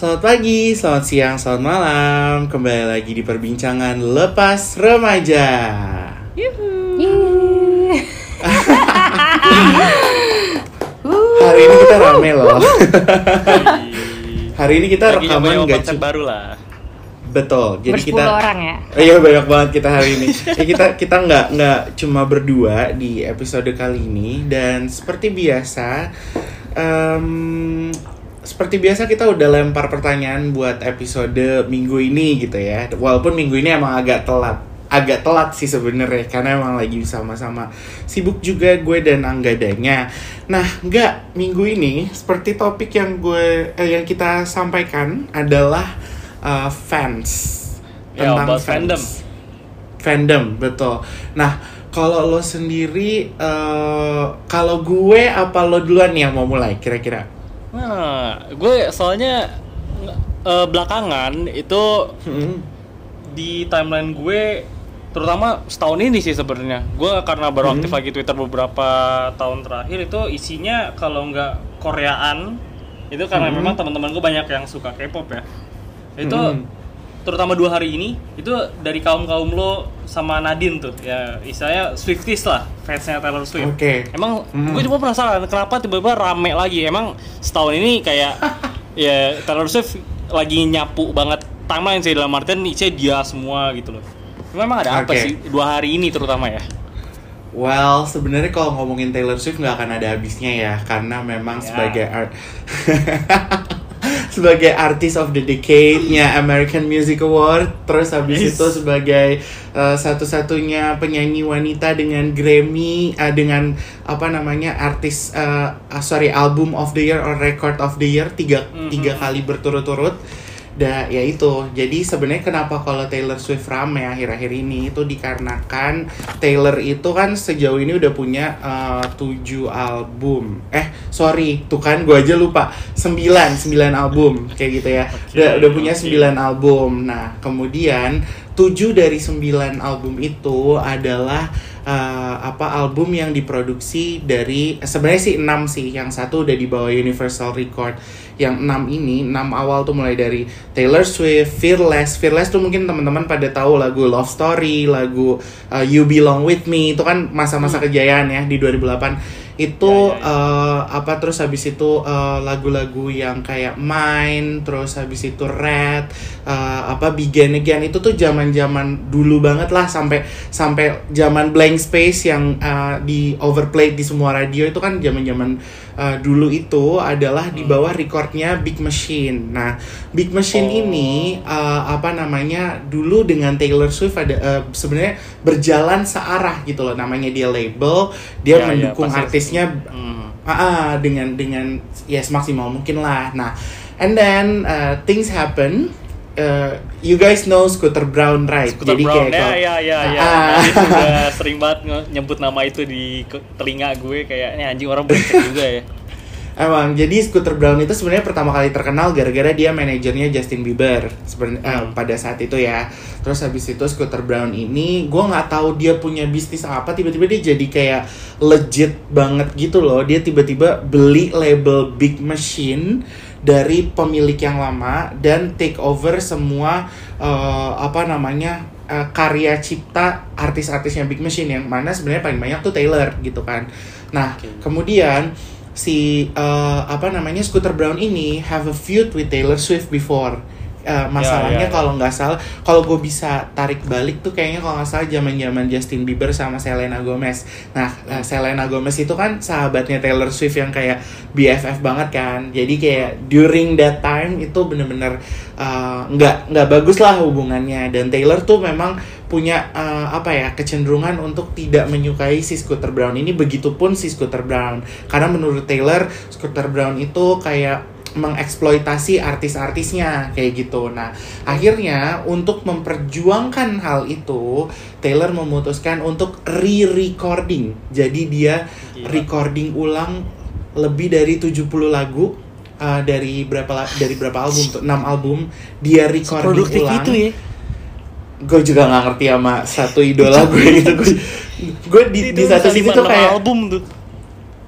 Selamat pagi, selamat siang, selamat malam. Kembali lagi di perbincangan lepas remaja. Hari ini kita rame loh. Hari ini kita Lagi rekaman konsep cuma baru lah. betul. Jadi Bersepuluh kita orang ya. Oh Iya banyak banget kita hari ini. Ya, kita kita nggak nggak cuma berdua di episode kali ini dan seperti biasa, em, seperti biasa kita udah lempar pertanyaan buat episode minggu ini gitu ya. Walaupun minggu ini emang agak telat, agak telat sih sebenarnya karena emang lagi sama-sama sibuk juga gue dan Anggadanya. Nah, nggak minggu ini seperti topik yang gue eh, yang kita sampaikan adalah uh, fans Ya, tentang fans. fandom. Fandom, betul. Nah, kalau lo sendiri, eh, kalau gue apa lo duluan nih yang mau mulai kira-kira? Nah, gue soalnya eh, belakangan itu Hmm. di timeline gue terutama setahun ini sih sebenarnya. Gue karena baru aktif Hmm. lagi Twitter beberapa tahun terakhir itu isinya kalau nggak Koreaan itu karena Hmm. memang teman-teman gue banyak yang suka K-pop ya. Itu Hmm. Terutama dua hari ini itu dari kaum kaum lo sama Nadine tuh ya istilahnya Swifties lah fansnya Taylor Swift. Oke. Emang Hmm. gue cuma penasaran kenapa tiba-tiba rame lagi. Emang setahun ini kayak ya Taylor Swift lagi nyapu banget timeline sih dalam artian isinya dia semua gitu loh. Memang ada apa Oke. sih dua hari ini terutama ya? Well, sebenarnya kalau ngomongin Taylor Swift nggak akan ada habisnya ya, karena memang Ya. sebagai art sebagai artist of the decade-nya American Music Award, terus habis Yes. itu sebagai uh, satu-satunya penyanyi wanita dengan Grammy uh, dengan apa namanya artis uh, uh, sorry album of the year or record of the year tiga Mhm. tiga kali berturut-turut. Da, ya itu. Jadi sebenarnya kenapa kalau Taylor Swift rame akhir-akhir ini itu dikarenakan Taylor itu kan sejauh ini udah punya uh, 7 album. Eh, sorry, tuh kan gue aja lupa. 9, 9 album kayak gitu ya. Oke, udah udah punya oke. 9 album. Nah, kemudian 7 dari 9 album itu adalah uh, apa album yang diproduksi dari sebenarnya sih 6 sih. Yang satu udah di bawah Universal Record. Yang 6 ini, 6 awal tuh mulai dari Taylor Swift, Fearless. Fearless tuh mungkin teman-teman pada tahu lagu Love Story, lagu uh, You Belong With Me. Itu kan masa-masa kejayaan ya di 2008 itu Ya, ya, ya. eh, apa terus habis itu eh, lagu-lagu yang kayak Mine terus habis itu Red eh, apa Begin Again itu tuh zaman-zaman dulu banget lah sampai sampai zaman Blank Space yang eh, di overplayed di semua radio itu kan zaman-zaman eh, dulu itu adalah di bawah recordnya Big Machine. Nah, Big Machine Oh. ini eh, apa namanya dulu dengan Taylor Swift ada eh, sebenarnya berjalan searah gitu loh namanya dia label dia Ya, ya, mendukung pasti. artisnya Hmm. ah, ah, dengan dengan ya semaksimal mungkin lah. Nah, and then uh, things happen. Uh, you guys know Scooter Brown right? Scooter Jadi Brown kayak ya kalau- ya ya ya. Ah. Sering banget nge- nyebut nama itu di telinga gue kayak ini anjing orang brengsek juga ya. Emang jadi Scooter Brown itu sebenarnya pertama kali terkenal gara-gara dia manajernya Justin Bieber seben- eh, Hmm. pada saat itu ya. Terus habis itu Scooter Brown ini gue nggak tahu dia punya bisnis apa tiba-tiba dia jadi kayak legit banget gitu loh. Dia tiba-tiba beli label Big Machine dari pemilik yang lama dan take over semua eh, apa namanya eh, karya cipta artis-artisnya Big Machine yang mana sebenarnya paling banyak tuh Taylor gitu kan. Nah, Oke. kemudian si eh, apa namanya Scooter Brown ini have a feud with Taylor Swift before. Eh, masalahnya ya, ya. kalau nggak salah, kalau gue bisa tarik balik tuh kayaknya kalau nggak salah zaman zaman Justin Bieber sama Selena Gomez. Nah, eh, Selena Gomez itu kan sahabatnya Taylor Swift yang kayak BFF banget kan. Jadi kayak during that time itu bener-bener eh, nggak nggak bagus lah hubungannya. Dan Taylor tuh memang punya eh, apa ya kecenderungan untuk tidak menyukai si Scooter Brown ini begitupun si Scooter Brown karena menurut Taylor Scooter Brown itu kayak mengeksploitasi artis-artisnya kayak gitu. Nah, akhirnya untuk memperjuangkan hal itu, Taylor memutuskan untuk re-recording. Jadi dia Gila. recording ulang lebih dari 70 lagu uh, dari berapa dari berapa album tuh? 6 album dia recording Produktif ulang itu ya. gue juga nggak ngerti sama satu idola gue gitu gue di, di satu sisi tuh kayak album tuh.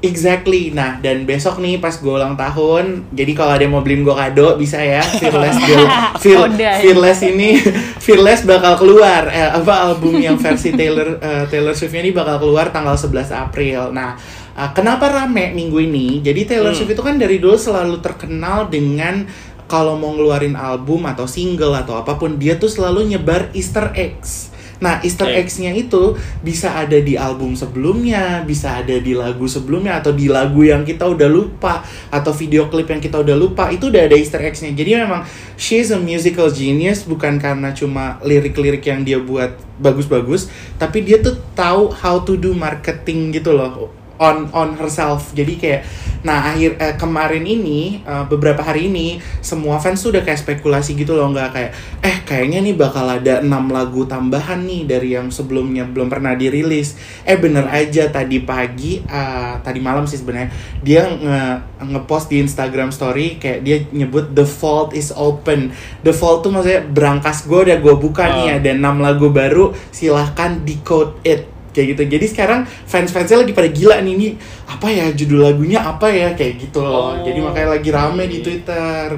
Exactly. Nah, dan besok nih pas gue ulang tahun, jadi kalau ada yang mau beliin gue kado bisa ya. Fearless Girl, Feel, Kode ya. Fearless ini, Fearless bakal keluar. Eh, apa album yang versi Taylor eh, Taylor Swift ini bakal keluar tanggal 11 April. Nah, eh, kenapa rame minggu ini? Jadi Taylor Hmm. Swift itu kan dari dulu selalu terkenal dengan kalau mau ngeluarin album atau single atau apa pun dia tuh selalu nyebar Easter eggs. Nah, Easter Oke. eggs-nya itu bisa ada di album sebelumnya, bisa ada di lagu sebelumnya atau di lagu yang kita udah lupa atau video klip yang kita udah lupa itu udah ada Easter eggs-nya. Jadi memang she's a musical genius bukan karena cuma lirik-lirik yang dia buat bagus-bagus, tapi dia tuh tahu how to do marketing gitu loh on on herself. Jadi kayak nah akhir eh, kemarin ini eh, beberapa hari ini semua fans tuh udah kayak spekulasi gitu loh nggak kayak eh kayaknya nih bakal ada enam lagu tambahan nih dari yang sebelumnya belum pernah dirilis. Eh bener aja tadi pagi eh, tadi malam sih sebenarnya dia nge ngepost di Instagram story kayak dia nyebut the vault is open. The vault tuh maksudnya berangkas gue udah gue buka nih Ah. ada enam lagu baru silahkan decode it kayak gitu jadi sekarang fans-fansnya lagi pada gila nih ini apa ya judul lagunya apa ya kayak gitu loh Oh. jadi makanya lagi rame di twitter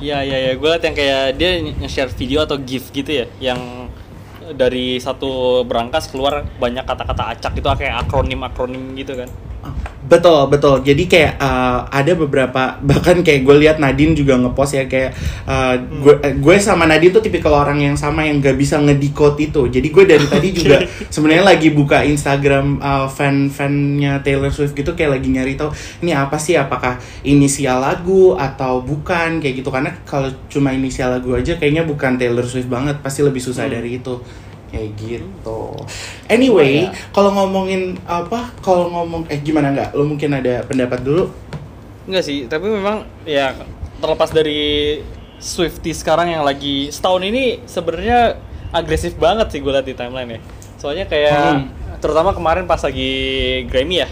Iya iya iya, gue liat yang kayak dia nge-share video atau gif gitu ya, yang dari satu berangkas keluar banyak kata-kata acak itu kayak akronim-akronim gitu kan. Betul betul. Jadi kayak uh, ada beberapa bahkan kayak gue lihat Nadine juga ngepost ya kayak uh, gue eh, gue sama Nadine tuh tipikal orang yang sama yang gak bisa ngedecode itu. Jadi gue dari tadi juga sebenarnya lagi buka Instagram uh, fan fannya Taylor Swift gitu kayak lagi nyari tahu ini apa sih? Apakah inisial lagu atau bukan? Kayak gitu. Karena kalau cuma inisial lagu aja kayaknya bukan Taylor Swift banget. Pasti lebih susah Hmm. dari itu kayak gitu. Anyway, Oh, ya. kalau ngomongin apa? Kalau ngomong eh gimana nggak? Lo mungkin ada pendapat dulu? Enggak sih, tapi memang ya terlepas dari Swifty sekarang yang lagi setahun ini sebenarnya agresif banget sih gue liat di timeline ya. Soalnya kayak Hmm. terutama kemarin pas lagi Grammy ya,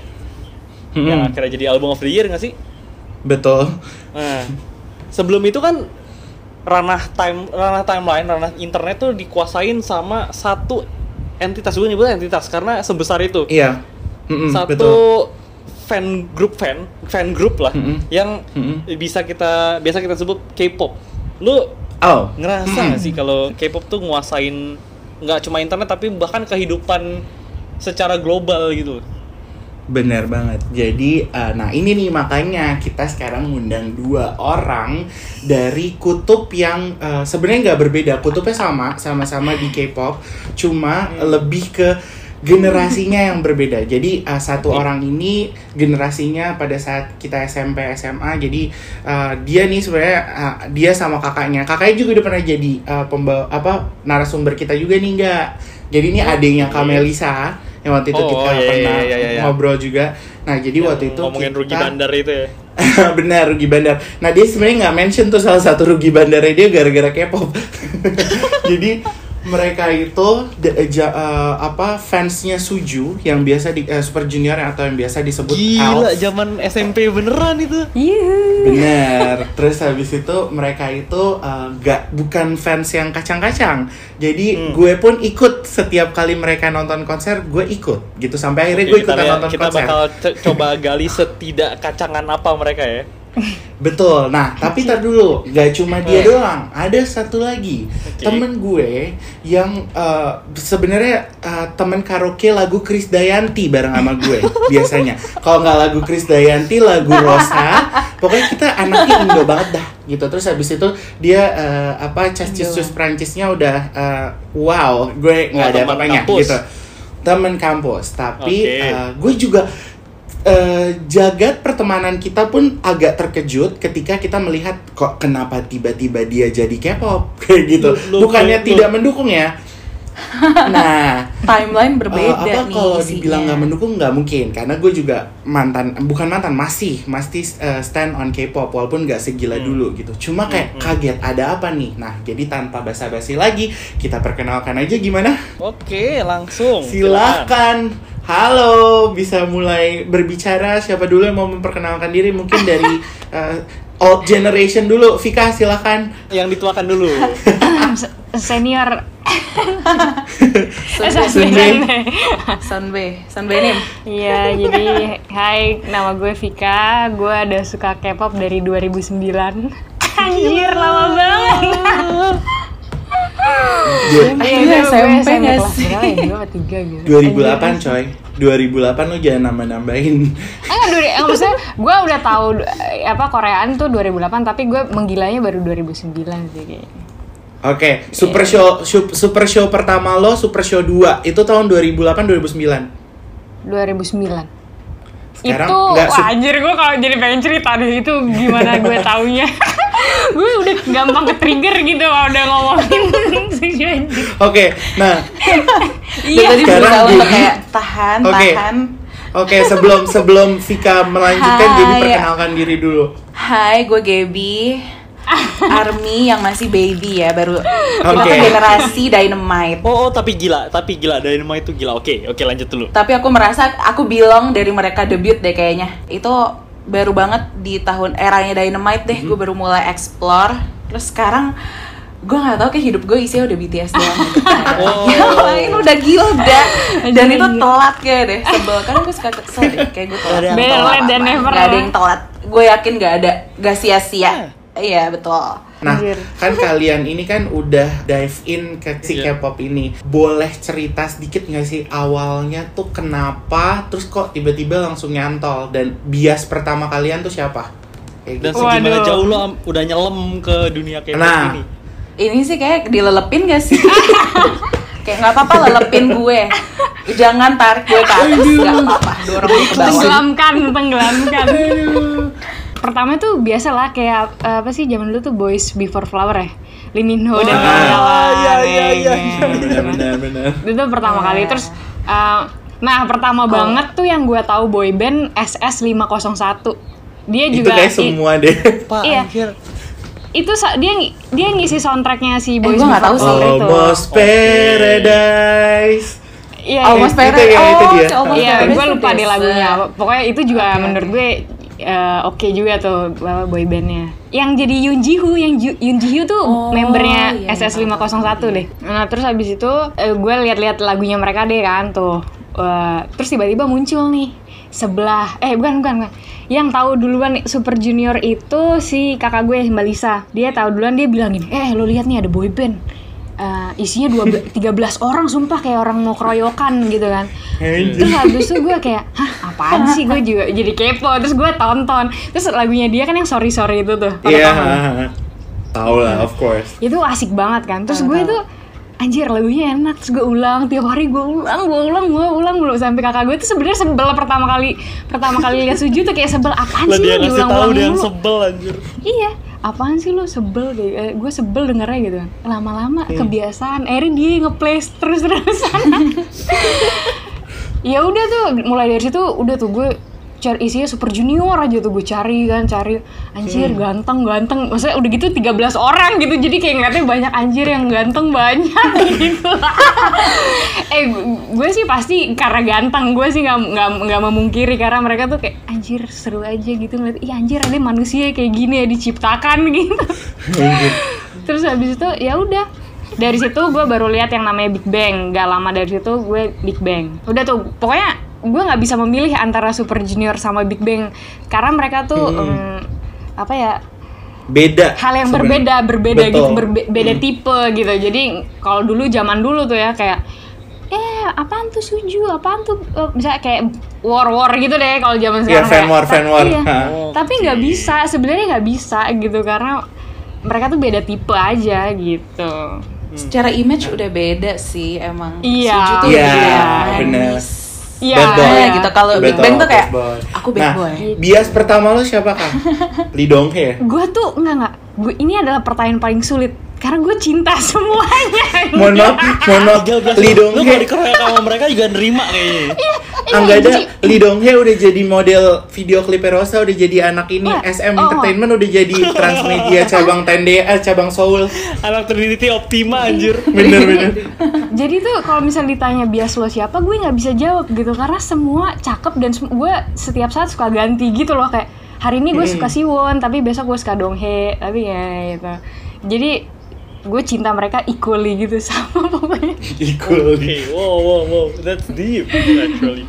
Hmm. yang akhirnya jadi album of the year nggak sih? Betul. Nah, sebelum itu kan ranah time ranah timeline, ranah internet tuh dikuasain sama satu entitas gue nyebut entitas karena sebesar itu. Iya. Mm-mm, satu betul. fan group fan, fan group lah Mm-mm. yang Mm-mm. bisa kita biasa kita sebut K-pop. Lu Oh. ngerasa nggak sih kalau K-pop tuh nguasain nggak cuma internet tapi bahkan kehidupan secara global gitu. Bener banget. Jadi, eh, nah ini nih makanya kita sekarang ngundang dua orang dari kutub yang eh, sebenarnya nggak berbeda. Kutubnya sama, sama-sama di K-pop, cuma lebih ke generasinya yang berbeda. Jadi eh, satu orang ini generasinya pada saat kita SMP SMA. Jadi eh, dia nih sebenarnya eh, dia sama kakaknya. Kakaknya juga udah pernah jadi eh, pembawa apa narasumber kita juga nih nggak. Jadi ini adiknya. Kamelisa yang waktu itu Oh, kita iya, iya, pernah iya, iya, iya. ngobrol juga. Nah, jadi Yang waktu itu ngomongin kita rugi bandar itu ya. benar rugi bandar. Nah, dia sebenarnya nggak mention tuh salah satu rugi bandarnya dia gara-gara K-pop. jadi mereka itu de- ja- eh, apa fansnya Suju yang biasa di eh, Super Junior atau yang biasa disebut Gila, Elf. zaman SMP beneran itu. Yuhu. Bener. Terus habis itu mereka itu uh, gak bukan fans yang kacang-kacang. Jadi Hmm. gue pun ikut setiap kali mereka nonton konser, gue ikut gitu sampai akhirnya Oke, gue kita ikutan lihat- nonton kita konser. bakal c- coba gali setidak kacangan apa mereka ya. Betul. Nah, tapi tar dulu, gak cuma dia doang. Ada satu lagi Oke. temen gue yang uh, sebenarnya uh, temen karaoke lagu Chris Dayanti bareng sama gue biasanya. Kalau nggak lagu Chris Dayanti, lagu Rosa. Pokoknya kita anaknya Indo banget dah gitu. Terus habis itu dia uh, apa cas-cus Prancisnya udah uh, wow, gue nggak Oh, ada apa-apanya gitu. Temen kampus, tapi Oke. uh, gue juga eh, jagat pertemanan kita pun agak terkejut ketika kita melihat kok kenapa tiba-tiba dia jadi K-pop kayak gitu. Lu- lu- Bukannya lu- tidak mendukung ya. Nah, Timeline eh, berbeda apa nih kalau isinya. dibilang nggak mendukung nggak mungkin karena gue juga mantan bukan mantan masih masih eh, stand on K-pop walaupun nggak segila Hmm. dulu gitu. Cuma kayak Hmm, hmm. kaget ada apa nih. Nah, jadi tanpa basa-basi lagi kita perkenalkan aja gimana? Oke, langsung. Silakan. Halo, bisa mulai berbicara. Siapa dulu yang mau memperkenalkan diri? Mungkin dari uh, old generation dulu. Vika, silakan. Yang dituakan dulu. Se- senior Sunbe. Sunbe. Sunbe. Sunbe nim. Iya, jadi hai, nama gue Vika. Gue ada suka K-pop dari 2009. Anjir, lama banget. Dua- Ayo, Iya, itu gue SMP kelas sih? berapa ya? Tiga gitu. 2008 coy 2008 lu jangan nambah-nambahin Enggak, dua, eh, maksudnya gue udah tahu eh, apa Koreaan tuh 2008 tapi gue menggilanya baru 2009 sih kayaknya. Oke, Super Show su- Super Show pertama lo Super Show 2 itu tahun 2008 2009. 2009. Sekarang itu nggak wah anjir gue kalau jadi pengen cerita deh itu gimana gue taunya. gue udah gampang ke trigger gitu kalau udah ngomongin. Oke, nah, Iya. Tadi Sekarang berusaha untuk kayak tahan, Oke. tahan. oke sebelum sebelum Vika melanjutkan jadi perkenalkan diri dulu. Hai, gue Gaby. Army yang masih baby ya, baru kita tuh generasi dynamite. Oh, oh, tapi gila, tapi gila nama itu gila. Oke, oke lanjut dulu. Tapi aku merasa aku bilang dari mereka debut deh kayaknya. Itu baru banget di tahun eranya Dynamite deh, gue baru mulai explore. Terus sekarang gue nggak tahu kayak hidup gue isinya udah BTS doang. gitu. Ada Oh. Yang lain udah gilda dan itu telat kayak deh. Sebel karena gue suka kesel deh kayak gue telat. Telat than apa. never Nggak ada yang telat. Gue yakin nggak ada, gak sia-sia. Iya betul. Nah, Anjir. kan kalian ini kan udah dive in ke si Iya. K-pop ini. Boleh cerita sedikit nggak sih awalnya tuh kenapa terus kok tiba-tiba langsung nyantol dan bias pertama kalian tuh siapa? Kayak Dan gitu. Waduh. segimana jauh lo udah nyelem ke dunia K-pop Nah. ini. Ini sih kayak dilelepin gak sih? kayak nggak apa-apa lelepin gue. Jangan tarik gue ke atas, nggak apa-apa. Dorong ke bawah. tenggelamkan tenggelamkan pertama tuh biasa lah kayak eh, apa sih zaman dulu tuh Boys Before Flower ya Lee Min Ho dan Ah, kawan-kawan iya, iya, iya, ya, Benar benar benar. itu pertama kali terus eh, nah pertama banget tuh yang gue tahu boy band SS 501 dia Itu juga kayak i- semua deh. Pak, Iya. anjir. itu dia dia ngisi soundtracknya si Eh, Boys gua nggak Before tahu sih. Flower itu Almost Paradise. iya Almost Itu Paradise. ya, itu Oh, dia. si Almost Iya, Paradise gue lupa deh lagunya. Pokoknya itu juga menurut gue eh, oke juga tuh uh, boy bandnya. Yang jadi Yoon Ji Hoo, yang Ju- Yoon Ji Hoo tuh Oh, membernya iya, SS iya. 501 deh. Nah terus habis itu eh, gue lihat-lihat lagunya mereka deh kan tuh. Eh, terus tiba-tiba muncul nih sebelah eh bukan bukan bukan yang tahu duluan Super Junior itu si kakak gue Mbak Lisa dia tahu duluan dia bilang gini eh lo lihat nih ada boy band Eh, isinya 12, 13 orang sumpah kayak orang mau keroyokan gitu kan. Terus habis itu gue kayak hah apaan sih? Gue juga jadi kepo. Terus gue tonton. Terus lagunya dia kan yang sorry sorry itu tuh Iya. nggak? Tahu lah, of course. itu asik banget kan. Terus gue tuh anjir lagunya enak. Terus gue ulang tiap hari gue ulang gue ulang gue ulang mulu sampai kakak gue tuh sebenarnya sebel pertama kali pertama kali lihat suju tuh kayak sebel apaan sih dia diulang-ulang dia yang sebel anjir. iya apaan sih lu? Sebel kayak eh, gue sebel dengernya gitu kan. Lama-lama kebiasaan. Akhirnya dia ngeplay terus terusan ya udah tuh mulai dari situ udah tuh gue cari isinya super junior aja tuh gue cari kan cari anjir ganteng ganteng maksudnya udah gitu 13 orang gitu jadi kayak ngeliatnya banyak anjir yang ganteng banyak gitu. Eh gu- gue sih pasti karena ganteng gue sih nggak nggak nggak memungkiri karena mereka tuh kayak anjir seru aja gitu. Ngeliat iya anjir ada manusia kayak gini ya diciptakan gitu. Terus habis itu ya udah. Dari situ gue baru lihat yang namanya Big Bang. Gak lama dari situ gue Big Bang. Udah tuh pokoknya gue nggak bisa memilih antara Super Junior sama Big Bang karena mereka tuh em, apa ya Beda. hal yang sebenarnya. berbeda berbeda Betul. gitu berbe- beda tipe gitu jadi kalau dulu zaman dulu tuh ya kayak eh apaan tuh suju apaan tuh eh, bisa kayak war war gitu deh kalau zaman Iya, sekarang fan kayak- war, fan war. iya. Ha. tapi nggak bisa sebenarnya nggak bisa gitu karena mereka tuh beda tipe aja gitu Secara image udah beda sih emang. Iya. Suju tuh Iya, lebih bener. Iya, Bad boy. Nah, gitu kalau Big Bang tuh kayak bad aku bad nah, boy. bias pertama lo siapa kan? Lee Dong Hye. gue tuh nggak nggak gue ini adalah pertanyaan paling sulit karena gue cinta semuanya Mohon maaf, mohon maaf. 13 Lee Dong Lu kalau dikeroyok sama mereka juga nerima kayaknya. Enggak ada jadi- Lee Dong Hye udah jadi model video klip Rosa udah jadi anak ini Wah, SM oh. Entertainment udah jadi Transmedia cabang TNDA cabang Seoul Anak Trinity Optima anjir. bener bener jadi tuh kalau misalnya ditanya bias lo siapa gue nggak bisa jawab gitu karena semua cakep dan gue setiap saat suka ganti gitu loh kayak hari ini gue suka Siwon tapi besok gue suka Donghae tapi ya gitu jadi gue cinta mereka equally gitu sama pokoknya Equally. Wow, wow, wow, that's deep actually.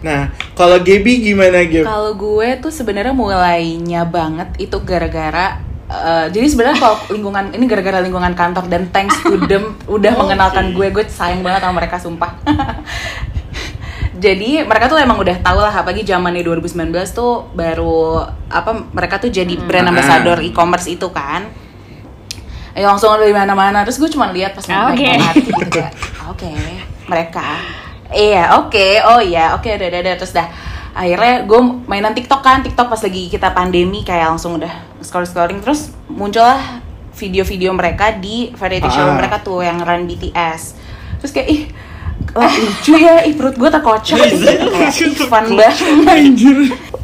Nah, kalau Gaby gimana Gab? Kalau gue tuh sebenarnya mulainya banget itu gara-gara eh, jadi sebenarnya kalau lingkungan ini gara-gara lingkungan kantor dan thanks to them udah mengenalkan gue gue sayang banget sama mereka sumpah. jadi mereka tuh emang udah tau lah apalagi zamannya 2019 tuh baru apa mereka tuh jadi brand ambassador e-commerce itu kan. Ya langsung ada di mana-mana. Terus gue cuma lihat pas naik oke. MRT gitu kayak oke mereka. Iya oke. Oh iya oke udah udah udah. terus dah akhirnya gue mainan TikTok kan. TikTok pas lagi kita pandemi kayak langsung udah scroll scrolling terus muncullah video-video mereka di variety show Ah. mereka tuh yang run BTS terus kayak ih lah, lucu ya, ih perut gue terkocok ih, kayak, ih fun banget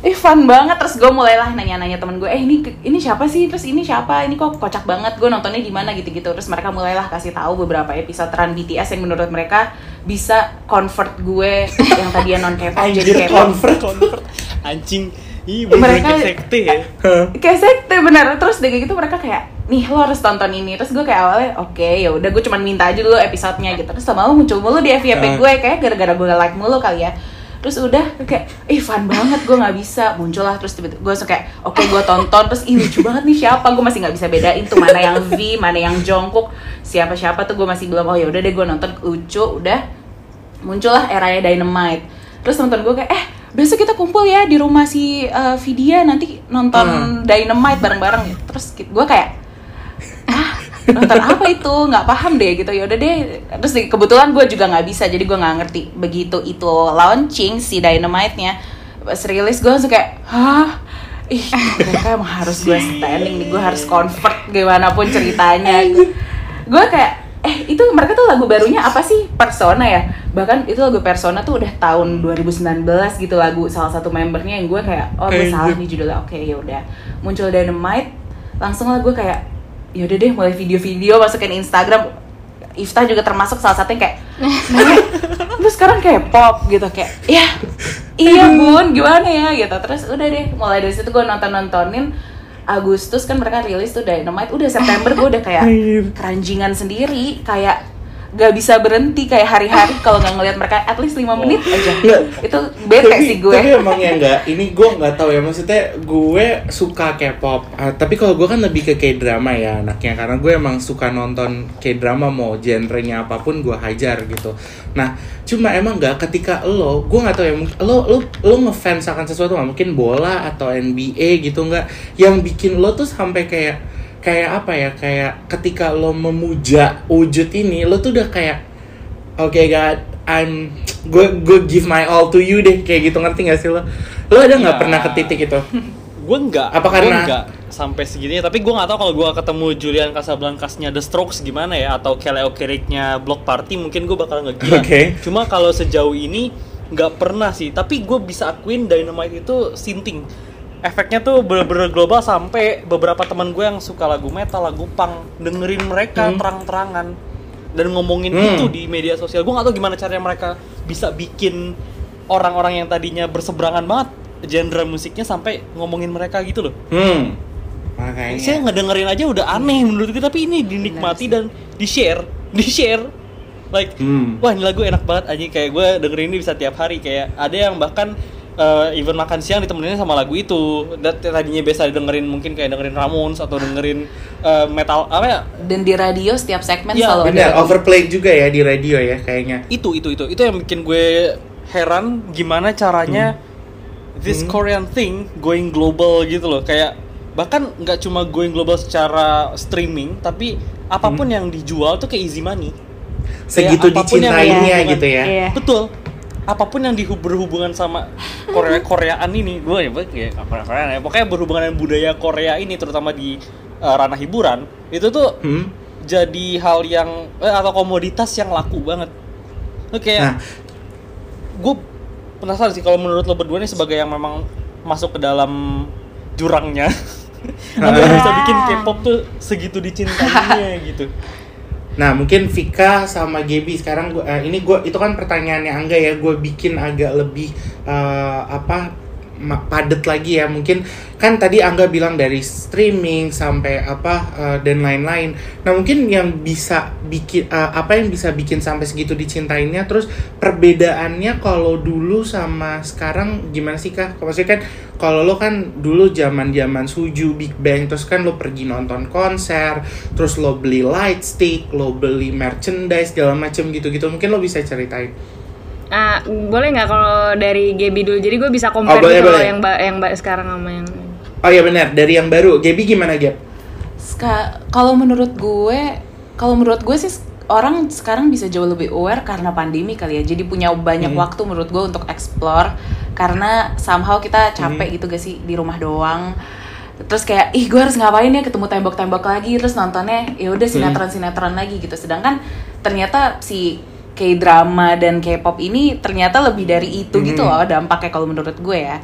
Ih fun banget terus gue mulailah nanya-nanya temen gue, eh ini ini siapa sih? Terus ini siapa? Ini kok kocak banget? Gue nontonnya di mana gitu-gitu. Terus mereka mulailah kasih tahu beberapa episode Run BTS yang menurut mereka bisa convert gue yang tadinya non K-pop jadi K-pop. convert. Convert anjing. Mereka- kayak sekte ya. Kayak sekte bener. Terus dari gitu mereka kayak, nih lo harus tonton ini. Terus gue kayak awalnya, oke ya udah gue cuman minta aja dulu episodenya gitu. Terus lama-lama muncul mulu di FYP Ah. gue kayak gara-gara gue like mulu kali ya. Terus udah kayak, ih fun banget gue nggak bisa muncul lah terus tiba-tiba gue suka kayak, oke gue tonton terus ih lucu banget nih siapa gue masih nggak bisa bedain tuh mana yang V mana yang Jungkook siapa siapa tuh gue masih belum oh ya udah deh gue nonton lucu udah muncullah eranya Dynamite terus nonton gue kayak eh besok kita kumpul ya di rumah si uh, Vidya nanti nonton Hmm. Dynamite bareng-bareng gitu. terus gue kayak nonton apa itu? Nggak paham deh gitu. Ya udah deh. Terus kebetulan gue juga nggak bisa jadi gue nggak ngerti. Begitu itu launching si Dynamite-nya pas rilis gue langsung kayak hah? Ih mereka emang harus gue standing nih gue harus convert gimana pun ceritanya. Gue kayak eh itu mereka tuh lagu barunya apa sih? Persona ya. Bahkan itu lagu Persona tuh udah tahun 2019 gitu lagu salah satu membernya yang gue kayak oh gue salah iya. nih judulnya. Oke ya udah. Muncul Dynamite langsung lah gue kayak yaudah deh mulai video-video masukin Instagram. Ifta juga termasuk salah satu yang kayak "Nek, lu sekarang kayak pop gitu kayak ya iya bun gimana ya? Gitu. Terus udah deh mulai dari situ gue nonton nontonin Agustus kan mereka rilis tuh Dynamite. Udah September gue udah kayak keranjingan sendiri kayak gak bisa berhenti kayak hari-hari kalau nggak ngelihat mereka at least 5 menit aja Nggak. itu bete sih gue Tapi emang ya enggak, ini gue nggak tahu ya maksudnya gue suka K-pop. Ah, tapi kalau gue kan lebih ke K-drama ya anaknya karena gue emang suka nonton K-drama mau genrenya apa pun gue hajar gitu. Nah, cuma emang nggak ketika lo, gue nggak tahu ya lo lo lo ngefans akan sesuatu nggak mungkin bola atau NBA gitu nggak yang bikin lo tuh sampai kayak kayak apa ya kayak ketika lo memuja wujud ini lo tuh udah kayak oke God I'm gue gue give my all to you deh kayak gitu ngerti gak sih lo lo ada nggak Ya. pernah ke titik itu Gue enggak. Apa karena- Gue enggak sampai segitunya. Tapi gue nggak tahu kalau gue ketemu Julian Casablancas-nya The Strokes gimana ya atau Kelly Okereke-nya Block Party mungkin gue bakal ngegila. Oke. Cuma kalau sejauh ini nggak pernah sih. Tapi gue bisa akuin Dynamite itu sinting. Efeknya tuh bener-bener global sampai beberapa teman gue yang suka lagu metal, lagu punk dengerin mereka Hmm. terang-terangan dan ngomongin Hmm. itu di media sosial. Gue nggak tahu gimana caranya mereka bisa bikin orang-orang yang tadinya berseberangan banget genre musiknya sampai ngomongin mereka gitu loh. hmm Saya makanya ngedengerin aja udah aneh menurut gue tapi ini dinikmati dan di share, di share. Like, Hmm. wah ini lagu enak banget aja kayak gue dengerin ini bisa tiap hari kayak ada yang bahkan eh, even makan siang ditemenin sama lagu itu. Dan tadinya biasa dengerin mungkin kayak dengerin Ramones atau dengerin eh, metal apa ya? dan di radio setiap segmen Iya, selalu ada bener lagu. overplayed juga ya di radio ya kayaknya Itu itu itu itu yang bikin gue heran gimana caranya this Hmm. Korean thing going global gitu loh kayak bahkan nggak cuma going global secara streaming tapi apa pun yang dijual tuh kayak easy money Hmm. segitu dicintainya gitu ya Iya. betul apa pun yang berhubungan sama Korea Koreaan ini gue ya ya Korea Koreaan ya pokoknya berhubungan dengan budaya Korea ini terutama di uh, ranah hiburan itu tuh Hmm. jadi hal yang eh, atau komoditas yang laku banget. Oke nah. gue penasaran sih kalau menurut lo berdua nih sebagai yang memang masuk ke dalam jurangnya apa yang bisa bikin K-pop tuh segitu dicintainya gitu Nah mungkin Vika sama Gaby sekarang gua, eh, ini gue itu kan pertanyaannya Angga ya gue bikin agak lebih eh, apa padet lagi ya. Mungkin kan tadi Angga bilang dari streaming sampai apa uh, dan lain-lain. Nah mungkin yang bisa bikin uh, apa yang bisa bikin sampai segitu dicintainnya terus perbedaannya kalau dulu sama sekarang gimana sih kak? Maksudnya kan kalau lo kan dulu zaman zaman suju Big Bang terus kan lo pergi nonton konser terus lo beli light stick lo beli merchandise segala macem gitu-gitu. Mungkin lo bisa ceritain Ah, boleh nggak kalau dari Gaby dulu? Jadi gue bisa compare Oh, boleh, gitu boleh. yang mbak yang mbak sekarang sama yang oh ya benar dari yang baru Gaby gimana? Ska- kalau menurut gue, kalau menurut gue sih orang sekarang bisa jauh lebih aware karena pandemi kali ya. Jadi punya banyak Hmm. waktu menurut gue untuk explore karena somehow kita capek gitu gak sih di rumah doang. Terus kayak ih gue harus ngapain ya ketemu tembok-tembok lagi terus nontonnya ya udah sinetron-sinetron lagi gitu. Sedangkan ternyata si K-drama dan K-pop ini ternyata lebih dari itu gitu Hmm. loh dampaknya kalau menurut gue ya.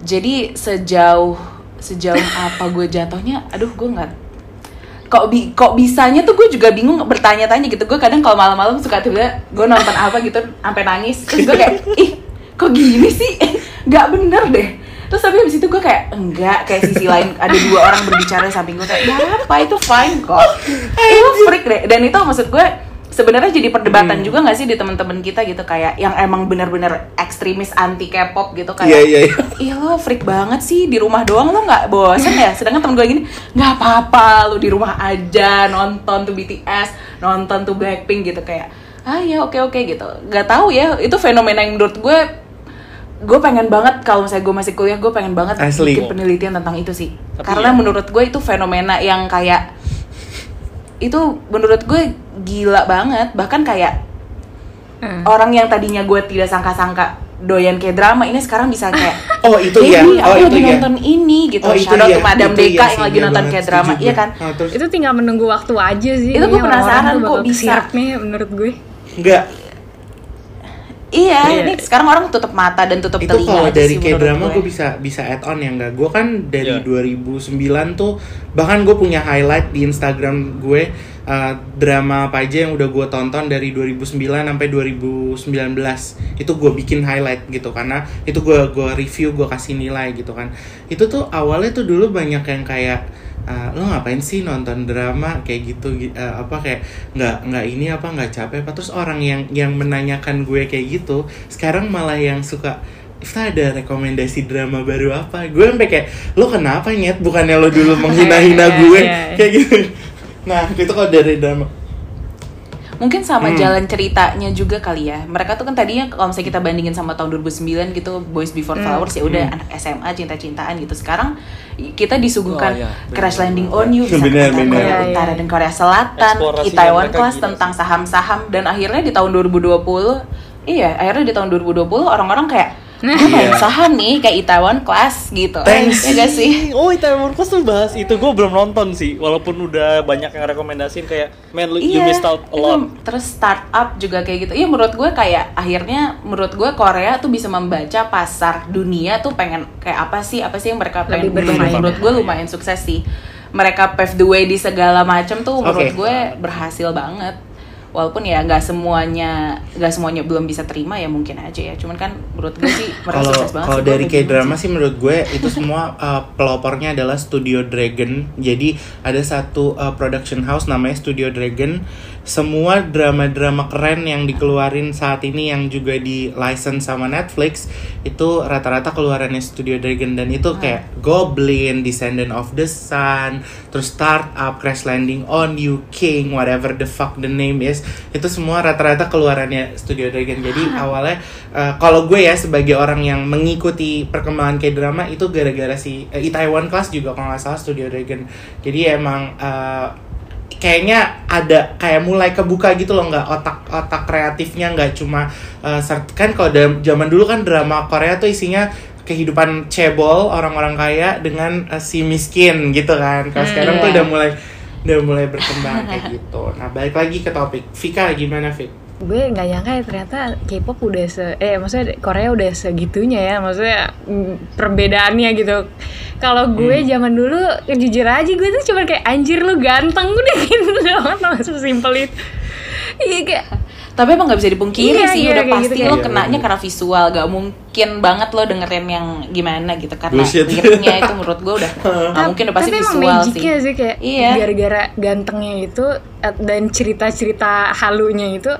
Jadi sejauh sejauh apa gue jatuhnya, aduh gue nggak kok bi kok bisanya tuh gue juga bingung bertanya-tanya gitu. Gue kadang kalau malam-malam suka tiba gue nonton apa gitu sampai nangis. Terus gue kayak ih kok gini sih? Nggak bener deh. Terus tapi habis itu gue kayak enggak kayak sisi lain ada dua orang berbicara di samping gue kayak ya apa itu fine kok. Itu freak deh. Dan itu maksud gue sebenarnya jadi perdebatan juga nggak sih di teman-teman kita gitu kayak yang emang bener-bener ekstremis anti K-pop gitu kayak Iya iya iya. Iya lo freak banget sih di rumah doang lo nggak bosen ya? Sedangkan temen gue gini nggak apa-apa lo di rumah aja nonton tuh BTS, nonton tuh Blackpink gitu kayak ah ya oke oke gitu. Gak tahu ya itu fenomena yang menurut gue gue pengen banget kalau misalnya gue masih kuliah gue pengen banget Asli. bikin penelitian tentang itu sih. Tapi Karena ya- menurut gue itu fenomena yang kayak itu menurut gue gila banget bahkan kayak Hmm. orang yang tadinya gue tidak sangka-sangka doyan kayak drama ini sekarang bisa kayak Oh itu ya. Oh aku itu lagi ya. nonton ini gitu. Oh, itu iya, Madam itu Deka iya yang lagi iya nonton kayak drama, iya kan? Terus itu tinggal menunggu waktu aja sih. Itu gue orang-orang penasaran kok bisa. kesirapnya menurut gue. enggak Iya, Iya. ini sekarang orang tutup mata dan tutup itu telinga kalau aja dari sih kayak drama gue. gue bisa bisa add on ya enggak gue kan dari Iya. 2009 tuh bahkan gue punya highlight di Instagram gue uh, drama apa aja yang udah gue tonton dari 2009 sampai 2019 itu gue bikin highlight gitu karena itu gue gue review gue kasih nilai gitu kan itu tuh awalnya tuh dulu banyak yang kayak uh, lo ngapain sih nonton drama kayak gitu gi- uh, apa kayak nggak nggak ini apa nggak capek apa terus orang yang yang menanyakan gue kayak gitu sekarang malah yang suka Ifta ada rekomendasi drama baru apa? Gue sampai kayak lo kenapa nyet? Bukannya lo dulu menghina-hina Iya, gue iya. kayak gitu. Nah itu kalau dari drama. Mungkin sama Hmm. jalan ceritanya juga kali ya. Mereka tuh kan tadinya kalau misalnya kita bandingin sama tahun 2009 gitu, Boys Before Hmm. Flowers ya udah Hmm. anak SMA cinta-cintaan gitu. Sekarang kita disuguhkan Oh, iya, bener. Crash Landing on You, bisa Bener. Korea Iya, Utara iya. dan Korea Selatan, Eksplorasinya Itaewon mereka Class tentang saham-saham dan akhirnya di tahun 2020 iya, akhirnya di tahun 2020 orang-orang kayak gue main Iya. saham nih kayak Itaewon Class gitu. Thanks. Ya gak sih? Oh, Itaewon Class tuh bahas itu gue belum nonton sih. Walaupun udah banyak yang rekomendasiin kayak, man, lu, you Iya, missed out a itu lot. terus startup juga kayak gitu. Iya menurut gue kayak akhirnya menurut gue Korea tuh bisa membaca pasar dunia tuh pengen kayak apa sih apa sih yang mereka pengen Lebih bermain. Menurut gue lumayan sukses sih. Mereka pave the way di segala macam tuh menurut gue berhasil banget. Walaupun ya nggak semuanya nggak semuanya belum bisa terima ya mungkin aja ya. Cuman kan menurut gue sih mereka Kalau banget. kalau dari kayak drama sih. sih menurut gue itu semua uh, pelopornya adalah Studio Dragon. Jadi ada satu uh, production house namanya Studio Dragon. Semua drama-drama keren yang dikeluarin saat ini yang juga di license sama Netflix itu rata-rata keluarannya Studio Dragon dan itu kayak Goblin, Descendant of the Sun, terus Startup, Crash Landing on You, King, whatever the fuck the name is. Itu semua rata-rata keluarannya Studio Dragon. Jadi awalnya uh, kalau gue ya sebagai orang yang mengikuti perkembangan K-drama itu gara-gara si uh, Itaewon Class juga kalau nggak salah Studio Dragon. Jadi emang uh, kayaknya ada kayak mulai kebuka gitu loh nggak otak otak kreatifnya nggak cuma uh, kan kalau zaman dulu kan drama Korea tuh isinya kehidupan cebol orang-orang kaya dengan uh, si miskin gitu kan kalau Hmm, sekarang tuh iya. udah mulai udah mulai berkembang kayak gitu. Nah balik lagi ke topik. Vika gimana Vika gue nggak nyangka ya ternyata K-pop udah se eh maksudnya Korea udah segitunya ya maksudnya mm, perbedaannya gitu. Kalau gue zaman dulu jujur aja gue tuh cuma kayak anjir lu ganteng. Udah gitu doang sesimpel itu. Iya kayak Tapi emang nggak bisa dipungkiri Iya, sih, iya, udah pasti gitu, lo kayak- kenanya Iya, karena visual, gak mungkin banget lo dengerin yang gimana gitu karena Bullshit. liriknya itu menurut gue udah nggak mungkin udah pasti tapi emang visual sih. magicnya sih kayak Iya. gara-gara gantengnya itu eh, dan cerita-cerita halunya itu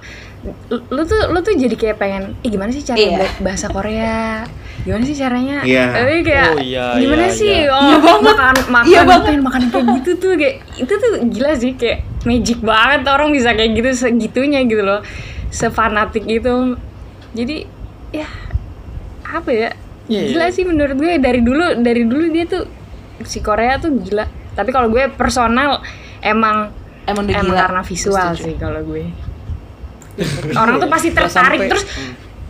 lu- lu tuh lu tuh jadi kayak pengen ih gimana sih cara bela- bahasa Korea gimana sih caranya Iya. Eh, kayak Oh, iya, gimana iya, sih iya. oh Iya banget. makan makan Iya banget. pengen makan kayak gitu tuh kayak itu tuh gila sih kayak magic banget orang bisa kayak gitu segitunya gitu loh sefanatik itu jadi ya apa ya Iya, gila iya. sih menurut gue dari dulu dari dulu dia tuh si Korea tuh gila tapi kalau gue personal emang Emang emang gila. karena visual Setuju. sih kalau gue orang tuh pasti tertarik sampai- terus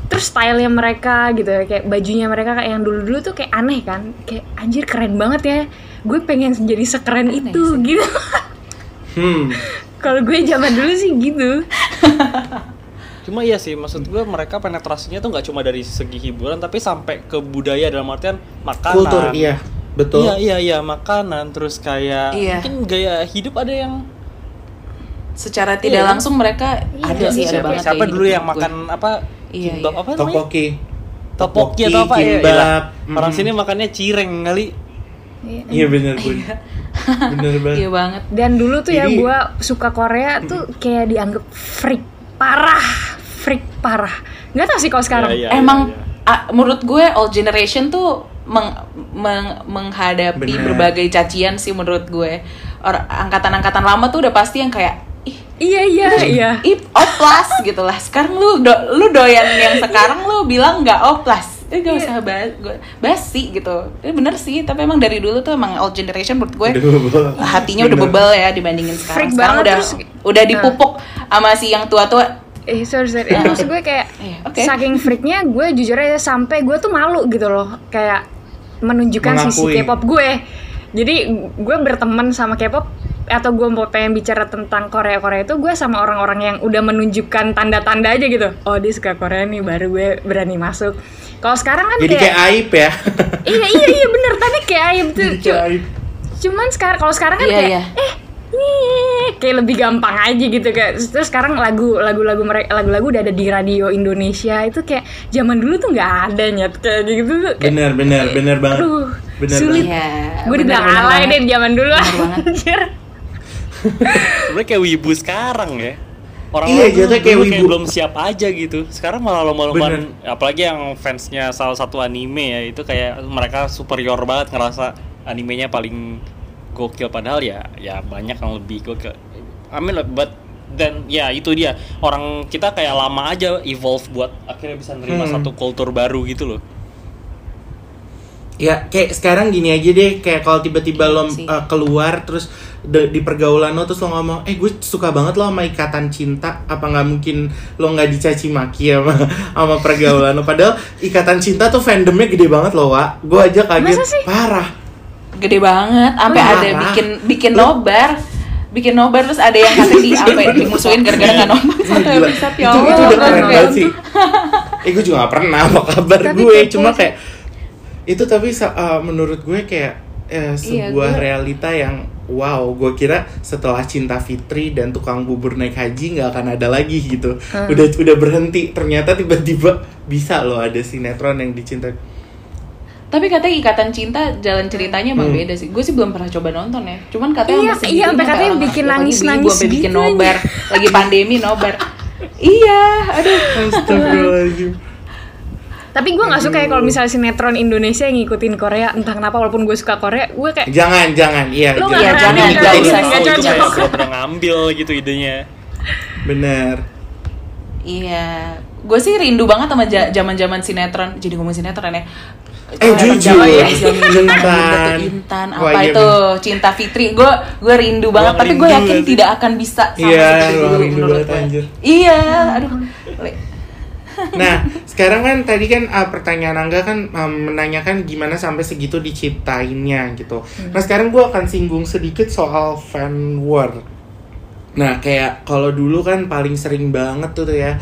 terus stylenya mereka gitu ya kayak bajunya mereka kayak yang dulu dulu tuh kayak aneh kan kayak anjir keren banget ya gue pengen jadi sekeren Aneh itu sih. gitu Hmm. kalau gue zaman dulu sih gitu Cuma iya sih, maksud gue mereka penetrasinya tuh nggak cuma dari segi hiburan, tapi sampai ke budaya dalam artian makanan. Kultur iya, betul. Iya iya iya makanan, terus kayak Iya. mungkin gaya hidup ada yang Secara tidak Iya. langsung mereka ada sih ada siapa, banget siapa dulu hidup yang gue. makan apa Iya, kimbab iya. apa namanya? Topoki. Topoki atau apa ya? kimbab. Iyalah. Orang Mhm. sini makannya cireng kali. Iya bener bun. bener banget. Iya banget. dan dulu tuh ya gue suka Korea tuh kayak dianggap freak parah freak parah nggak tahu sih kalau sekarang Iya, iya, Emang iya. ah, menurut gue old generation tuh meng- meng- menghadapi Bener. berbagai cacian sih menurut gue. Or- angkatan-angkatan lama tuh udah pasti yang kayak iya iya iya ih oplas gitu lah. Sekarang lu do- lu doyan yang sekarang lu bilang nggak oplas. Eh gak usah bahas, basi gitu. Eh, bener sih, tapi emang dari dulu tuh emang old generation menurut gue Udah hatinya udah Bener. bebel ya dibandingin sekarang. Freak sekarang udah terus- udah dipupuk sama si yang tua-tua. Eh sorry sorry, Eh, maksud gue kayak Iya, oke. saking freaknya gue jujur aja sampai gue tuh malu gitu loh kayak menunjukkan sisi Mengakui. K-pop gue. Jadi gue berteman sama K-pop atau gue mau pengen bicara tentang Korea Korea itu gue sama orang-orang yang udah menunjukkan tanda-tanda aja gitu. Oh dia suka Korea nih baru gue berani masuk. Kalau sekarang kan Jadi kayak aib ya. iya iya iya bener tapi kayak aib tuh. Jadi kayak aib. Cuman sekarang kalau sekarang kan Iya, kayak iya. eh ini kayak lebih gampang aja gitu kayak terus sekarang lagu lagu-lagu mereka lagu-lagu udah ada di radio Indonesia itu kayak zaman dulu tuh nggak ada nyet kayak gitu tuh kayak, Bener bener bener banget. aduh Bener sulit Iya, gue dibilang alay deh zaman dulu anjir Sebenarnya kayak wibu sekarang ya. Orang Iya, jatuhnya kayak wibu. belum siap aja gitu. Sekarang malah lomba-lomba Bener. apalagi yang fansnya salah satu anime ya, itu kayak mereka superior banget ngerasa animenya paling gokil padahal ya ya banyak yang lebih gokil. I mean but dan ya itu dia orang kita kayak lama aja evolve buat akhirnya bisa nerima Hmm. satu kultur baru gitu loh. Ya kayak sekarang gini aja deh kayak kalau tiba-tiba Iya lo uh, keluar terus de- di pergaulan lo terus lo ngomong eh gue suka banget lo sama ikatan cinta apa nggak mungkin lo nggak dicaci maki sama sama pergaulan lo? Padahal ikatan cinta tuh fandomnya gede banget lo wa gue aja kaget. parah. Gede banget sampai ada bikin bikin nobar. Bikin nobar terus ada yang katanya di apa dimusuhin gara-gara nggak itu, ya itu Allah, udah keren banget sih. Eh gue juga gak pernah apa kabar Tapi gue cuma kayak itu tapi uh, menurut gue kayak Iya, sebuah gue- realita yang wow gue kira setelah cinta Fitri dan tukang bubur naik haji nggak akan ada lagi gitu. Hmm. udah udah berhenti. Ternyata tiba-tiba bisa loh ada sinetron yang dicintai. Tapi katanya ikatan cinta jalan ceritanya emang Hmm. beda sih. Gue sih belum pernah coba nonton ya. Cuman katanya Iya, sampai iya, sampai segitunya katanya kayak bikin apalagi ibu sampai bikin gitu nobar. Lagi pandemi nobar. Iya aduh. Astagfirullahaladzim tapi gue nggak suka ya kalau misalnya sinetron Indonesia yang ngikutin Korea entah kenapa walaupun gue suka Korea gue kayak jangan jangan. Iya Lo jangan. usah. Oh, itu cocok. kayak gua pernah ngambil gitu idenya. bener. Iya. Gue sih rindu banget sama zaman zaman sinetron. Jadi ngomong sinetron ya. Eh, jujur. Ya, Intan, Intan. Intan, Wah, apa iya, itu? Cinta Fitri, gue gue rindu banget, tapi gue yakin tidak akan bisa sama Iya, seperti gua dulu rindu menurut banget, gue. anjir. Iya, aduh, Nah, sekarang kan tadi kan uh, pertanyaan Angga kan um, menanyakan gimana sampai segitu diciptainnya gitu. Nah, sekarang gua akan singgung sedikit soal fan war. Nah, kayak kalau dulu kan paling sering banget tuh, tuh ya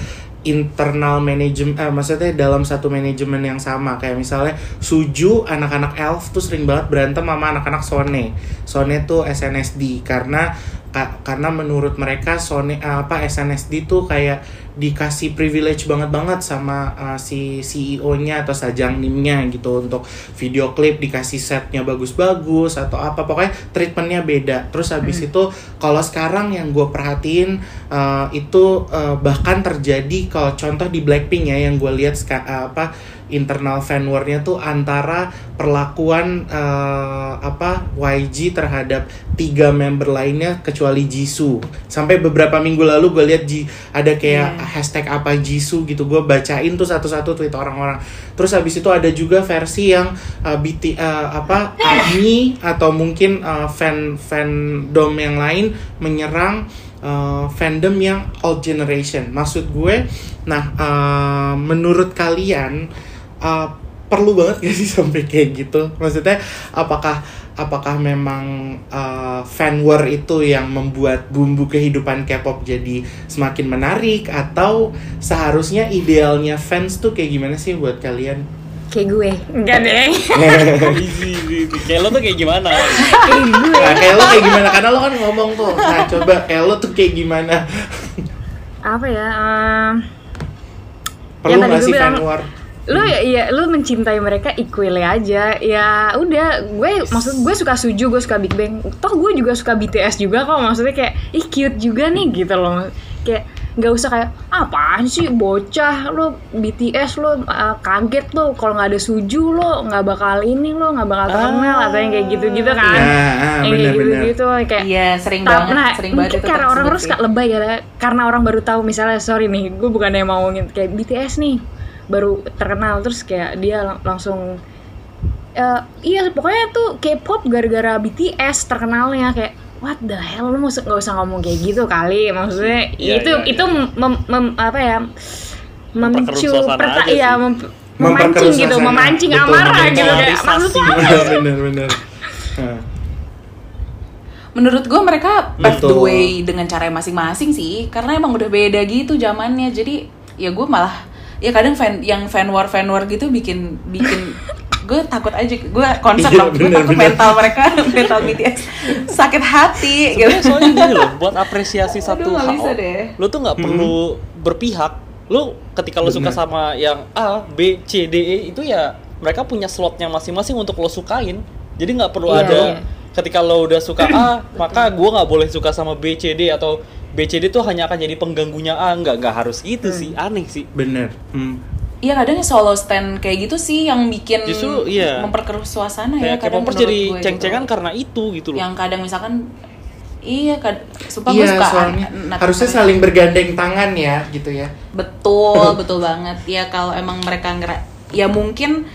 internal manajemen, eh, maksudnya dalam satu manajemen yang sama kayak misalnya Suju anak-anak elf tuh sering banget berantem sama anak-anak Sone Sone tuh SNSD karena Ka- karena menurut mereka Sony apa SNSD tuh kayak dikasih privilege banget banget sama uh, si CEO-nya atau Sajang Nimnya gitu untuk video klip dikasih setnya bagus-bagus atau apa pokoknya treatmentnya beda. Terus habis itu kalau sekarang yang gue perhatiin uh, itu uh, bahkan terjadi kalau contoh di Blackpink ya yang gue lihat uh, apa internal fan war-nya tuh antara perlakuan uh, apa YG terhadap tiga member lainnya kecuali Jisoo. Sampai beberapa minggu lalu gue lihat Ji ada kayak Iya. hashtag apa Jisoo gitu gue bacain tuh satu-satu tweet orang-orang. Terus habis itu ada juga versi yang uh, BT uh, apa ARMY atau mungkin uh, fan fandom yang lain menyerang uh, fandom yang old generation. Maksud gue nah uh, menurut kalian uh, perlu banget gak sih sampai kayak gitu maksudnya apakah apakah memang uh, fan war itu yang membuat bumbu kehidupan K-pop jadi semakin menarik atau seharusnya idealnya fans tuh kayak gimana sih buat kalian? Kayak gue. Enggak deh. Kayak lo tuh kayak gimana? Kayak gue. Nah, kayak lo kayak gimana? Karena lo kan ngomong tuh. Nah, coba kayak lo tuh kayak gimana? Apa ya? em, Perlu nggak sih fan war? Lu ya, ya lu mencintai mereka equally aja ya udah gue maksud gue suka Suju gue suka Big Bang toh gue juga suka BTS juga kok maksudnya kayak ih cute juga nih gitu loh kayak nggak usah kayak apaan sih bocah lo BTS lo uh, kaget lo kalau nggak ada Suju lo nggak bakal ini lo nggak bakal terkenal Ah. atau yang kayak gitu-gitu kan Nah, ah, yang kayak bener-bener. gitu-gitu kayak Iya, sering banget, nah, sering banget itu karena orang-orang sih. suka lebay karena karena orang baru tahu misalnya sorry nih gue bukan yang mau ngomongin kayak BTS nih baru terkenal terus kayak dia lang- langsung eh, iya pokoknya tuh K-pop gara-gara BTS terkenalnya kayak what the hell lu nggak usah- nggak usah ngomong kayak gitu kali maksudnya Iya, itu iya, itu iya. mem- mem- apa ya memicu perta- iya sih. mem- memancing gitu suasana. memancing Betul, amarah gitu kayak maksud lu apa Bener-bener. Nah, Menurut gue mereka pave the way dengan cara masing-masing sih, karena emang udah beda gitu zamannya. Jadi ya gue malah ya kadang fan yang fan war fan war gitu bikin bikin gue takut aja gue konsep Iya, gue bener, takut bener. mental mereka mental BTS sakit hati gitu soalnya gini loh, buat apresiasi satu hal, lo tuh nggak perlu berpihak. Lo ketika lo suka sama yang A, B, C, D, E itu ya mereka punya slotnya masing-masing untuk lo sukain. Jadi nggak perlu Iya, ada iya. ketika lo udah suka A, maka gua nggak boleh suka sama B, C, D atau B, C, D tuh hanya akan jadi pengganggunya A. Nggak nggak harus gitu sih, aneh sih. bener. Hmm. Iya kadang solo stand kayak gitu sih yang bikin Justru, iya. memperkeruh suasana ya Kayak kadang K-popers menurut jadi gue ceng-cengan gitu. karena itu gitu loh. yang kadang misalkan iya kad sumpah gue Iya, suka soalnya harusnya mereka. saling bergandeng tangan ya, gitu ya. betul betul banget ya kalau emang mereka ngera ya mungkin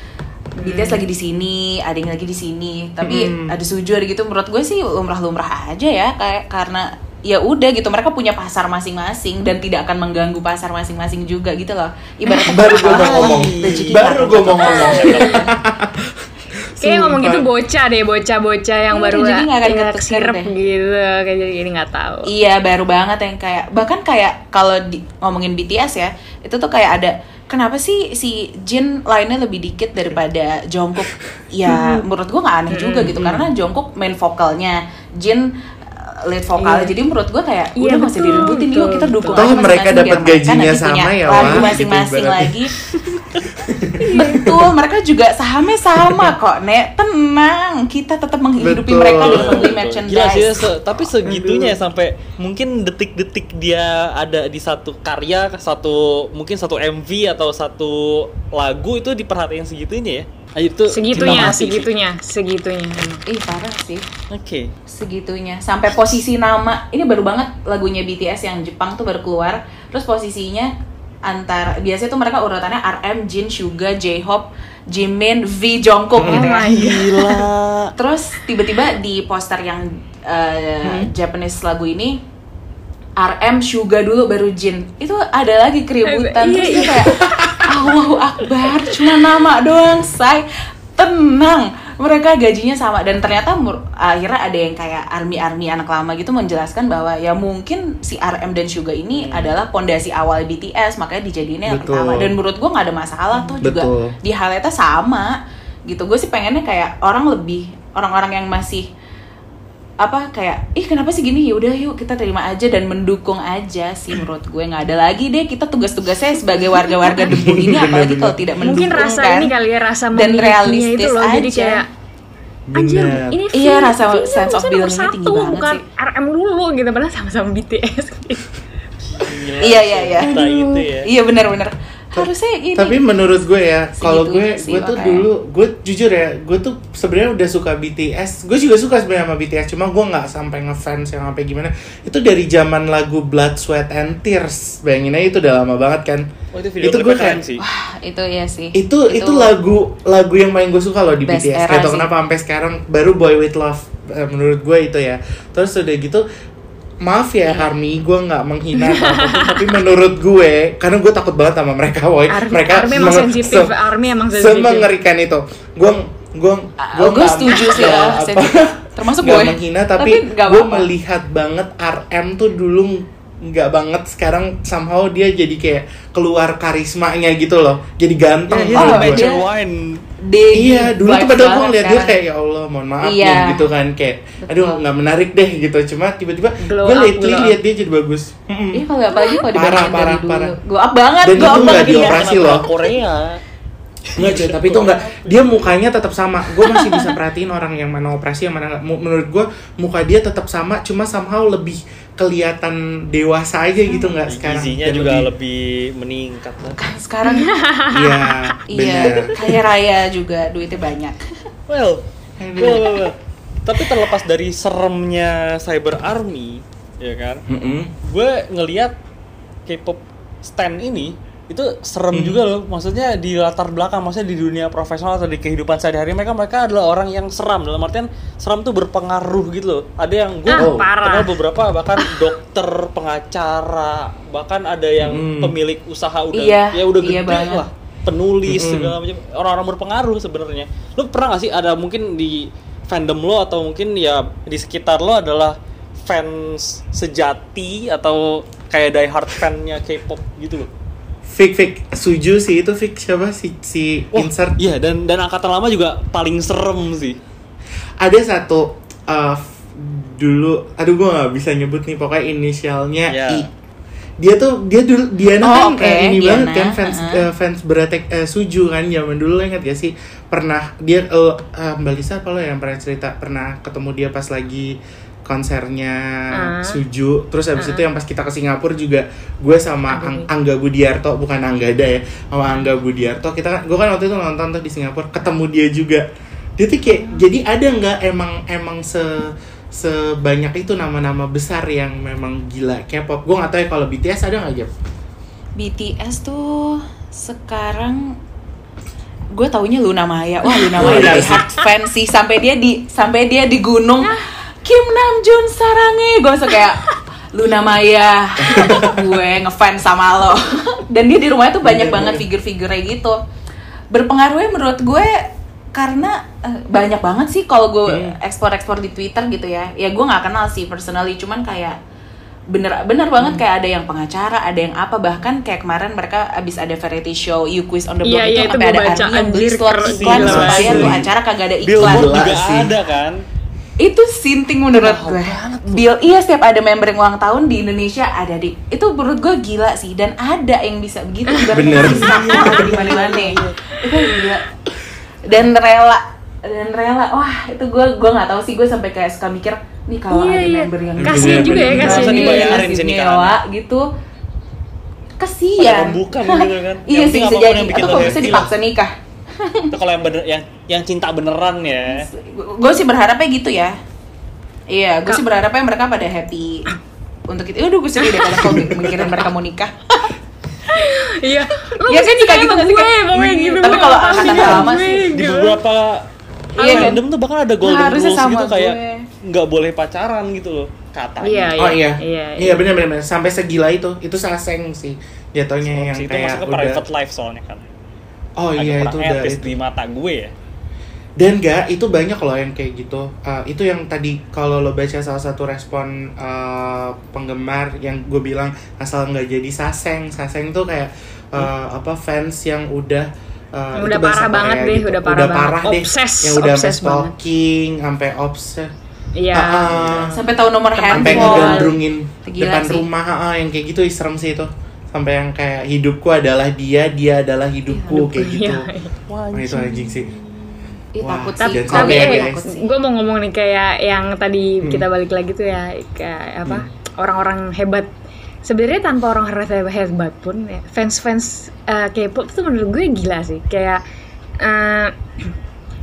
BTS lagi di sini, ada yang lagi di sini, tapi Hmm. ada suju ada gitu. Menurut gue sih lumrah-lumrah aja ya, kayak karena ya udah gitu mereka punya pasar masing-masing dan tidak akan mengganggu pasar masing-masing juga gitu loh. Ibaratnya Baru gue mau ngomong. Baru gue mau ngomong. Kayak ngomong gitu bocah deh, bocah-bocah yang Iya, baru jadi nggak akan ingat ketukar sirep deh. gitu, kayak jadi ini nggak tahu. Iya baru banget yang kayak bahkan kayak kalau di, ngomongin BTS ya itu tuh kayak ada kenapa sih si Jin lainnya lebih dikit daripada Jungkook ya menurut gua nggak aneh juga gitu karena Jungkook main vokalnya Jin lead vokalnya Iya. jadi menurut gua kayak Iya, udah masih diributin yuk kita dukung Toh mereka masing-masing dapat mereka gajinya punya sama ya, lagu masing-masing gitu ibaratnya. lagi betul mereka juga sahamnya sama kok nek tenang kita tetap menghidupi Betul. mereka dengan membeli Gila merchandise sih, se- tapi segitunya ya sampai mungkin detik-detik dia ada di satu karya, satu mungkin satu MV atau satu lagu itu diperhatiin segitunya ya. Ah, Itu Segitunya, segitunya, segitunya. ih parah sih Oke. segitunya sampai posisi nama ini baru banget lagunya BTS yang Jepang tuh baru keluar terus posisinya antara biasanya tuh mereka urutannya RM, Jin, Suga, J-Hope, Jimin, V, Jungkook Oh gitu my ya. Gila. Terus tiba-tiba di poster yang uh, Japanese lagu ini RM, Suga dulu baru Jin. Itu ada lagi keributan Iya, terus iya. dia kayak Allahu Akbar, cuma nama doang, say. Tenang, mereka gajinya sama. Dan ternyata mur- akhirnya ada yang kayak army-army anak lama gitu menjelaskan bahwa ya mungkin si RM dan Suga ini adalah pondasi awal BTS makanya dijadiinnya yang Betul. pertama dan menurut gua nggak ada masalah tuh juga. Betul. di highlightnya sama. Gitu. Gue sih pengennya kayak orang lebih orang-orang yang masih apa kayak ih kenapa sih gini ya udah yuk kita terima aja dan mendukung aja sih menurut gue nggak ada lagi deh kita tugas-tugasnya sebagai warga-warga debu ini apalagi kalau tidak mendukung Mungkin rasa kan ini kali ya rasa dan realistis itu loh. Jadi aja. kayak anjir Bener. ini Iya, rasa fee-nya sense of belonging-nya tinggi satu, banget bukan sih. RM dulu gitu padahal sama-sama BTS. Gila, Iya, iya, iya. ya. iya benar-benar harusnya ini Tapi menurut gue ya, kalau gue sih gue tuh makanya. dulu gue jujur ya, gue tuh sebenarnya udah suka BTS. Gue juga suka sebenarnya sama BTS, cuma gue nggak sampai ngefans yang sampai gimana. Itu dari zaman lagu Blood, Sweat and Tears. Bayangin aja itu udah lama banget kan. Oh, itu video Itu gue kayak- sih. wah itu ya sih itu itu lagu lagu yang paling gue suka loh di Best BTS. sih. kenapa sampai sekarang baru Boy with Love eh, menurut gue itu ya. Terus udah gitu maaf ya Army, gue nggak menghina apa pun, tapi menurut gue karena gue takut banget sama mereka, boy. Army- mereka Army emang sensitif, se- Army emang sensitif. Semengerikan itu. Gue gue gue setuju sih ya, sensitif. Termasuk Gak gue. menghina tapi, gue melihat banget RM tuh dulu nggak banget sekarang somehow dia jadi kayak keluar karismanya gitu loh jadi ganteng Iya, Oh, iya, dia-. Degi Iya, dulu tuh padahal gue ngeliat dia sekarang. kayak ya Allah, mohon maaf Iya. nih gitu kan kayak aduh Betul. nggak menarik deh gitu. Cuma tiba-tiba gue lately lihat dia jadi bagus. Mm-mm. Iya kalau apalagi kalau Parah, dibandingin parah, dari dulu parah. Gue up banget, Dan gue up nggak banget di iya. operasi loh. Korea. Enggak cuy, tapi itu enggak dia mukanya tetap sama. Gue masih bisa perhatiin orang yang mana operasi yang mana enggak. Menurut gue muka dia tetap sama, cuma somehow lebih kelihatan dewasa aja gitu nggak sekarang. Gizinya Dan juga lebih meningkat lah. Kan sekarang Iya, Iya, benar. kaya raya juga duitnya banyak Well, well, well, well. Tapi terlepas dari seremnya Cyber Army, ya kan? Mm-mm. Gue ngeliat K-pop stand ini itu serem Hmm. juga loh. Maksudnya di latar belakang, maksudnya di dunia profesional atau di kehidupan sehari-hari mereka mereka adalah orang yang seram dalam artian seram tuh berpengaruh gitu loh. Ada yang gue Ah, Oh. kenal beberapa bahkan dokter, pengacara, bahkan ada yang Hmm. pemilik usaha udah Iya, ya udah iya gede banget. lah penulis Mm-mm. segala macam orang-orang berpengaruh sebenarnya lu pernah gak sih ada mungkin di fandom lo atau mungkin ya di sekitar lo adalah fans sejati atau kayak die hard fan-nya K-pop gitu loh Fik Fik. Suju sih itu Fik. Siapa? Si si Wah, insert. iya dan dan angkatan lama juga paling serem sih. Ada satu uh, dulu aduh gue nggak bisa nyebut nih pokoknya inisialnya Ya. I. Dia tuh dia dulu Diana Oh, kan oke, kayak ini Diana, banget kan fans uh-uh. uh, fans beratek uh, suju kan zaman dulu lo ingat gak sih? Pernah dia uh, uh, Mbak Lisa apa lo yang pernah cerita? Pernah ketemu dia pas lagi konsernya Ah. Suju. Terus habis Ah. itu yang pas kita ke Singapura juga gue sama. Ang- Angga Budiarto bukan Anggada ya sama Angga Budiarto. Kita kan gue kan waktu itu nonton tuh di Singapura ketemu dia juga. Dia tuh kayak jadi ada nggak emang emang se sebanyak itu nama-nama besar yang memang gila K-pop? Gue nggak tahu ya kalau BTS ada nggak Jep? BTS tuh sekarang gue taunya Luna Maya. Wah Luna Oh, Maya iya hard fans sih. Sampai dia di sampai dia di gunung Kim Namjoon sarange gue suka kayak Luna Maya gue ngefans sama lo dan dia di rumahnya tuh banyak Bener, banget bener. figur-figurnya gitu berpengaruhnya menurut gue karena eh, banyak banget sih kalau gue Hmm. ekspor-ekspor di Twitter gitu ya ya gue nggak kenal sih personally cuman kayak bener bener Hmm. banget kayak ada yang pengacara ada yang apa bahkan kayak kemarin mereka abis ada variety show You Quiz on the Block Iya, itu iya, sampai gua ada baca, Army yang beli slot iklan supaya sih. tuh acara kagak ada iklan Billboard juga ada kan itu sinting menurut gue. Bill iya setiap ada member yang ulang tahun di Indonesia ada di itu menurut gue gila sih dan ada yang bisa begitu Bener. bisa di mana-mana. Itu gila. Dan rela dan rela. Wah itu gue gue nggak tahu sih gue sampai kayak suka mikir nih kalau Iya, ada iya. member yang Kasian juga ya, kasian nikahan? nyewa gitu. Kasian. pembukaan gitu kan iya Yang sih bisa jadi. atau kalau bisa dipaksa nikah itu kalau yang bener yang yang cinta beneran ya. Gue sih berharapnya gitu ya. Iya gue sih berharapnya mereka pada happy untuk itu. Udah gue sedih deh kalau mikirin mereka mau nikah. Iya. Lu Iya mesti kan kayak gitu sih, gue, kayak, "Ih, gitu. tapi kalau angkatan paham lama gue," sih, di beberapa Iya kan? fandom tuh bahkan ada golden Harusnya rules sama gitu kayak nggak boleh pacaran gitu loh katanya. Iya, Oh iya, iya, iya benar benar benar. sampai segila itu, itu saseng sih. Jatuhnya yang itu kayak masuk ke udah. private life soalnya kan Oh Agak iya itu udah. itu. di mata gue ya Dan enggak, itu banyak loh yang kayak gitu. Uh, itu yang tadi kalau lo baca salah satu respon uh, penggemar yang gue bilang asal nggak jadi saseng. Saseng tuh kayak uh, apa fans yang udah uh, udah parah banget deh, gitu. udah parah banget. deh. Obses, yang udah sampai obses banget. stalking, sampai obses. Iya. Ah. Sampai tahu nomor sampai handphone. ngegandrungin Gila depan sih. rumah ah, ah, yang kayak gitu serem sih itu sampai yang kayak hidupku adalah dia dia adalah hidupku kayak gitu Iya. Wah, itu anjing sih Ih, Wah, takut tapi- sih. gue ya, sih. gue mau ngomong nih kayak yang tadi Hmm. kita balik lagi tuh ya kayak apa orang-orang hebat sebenarnya tanpa orang hebat hebat pun ya, fans-fans eh, K-pop tuh menurut gue gila sih kayak eh,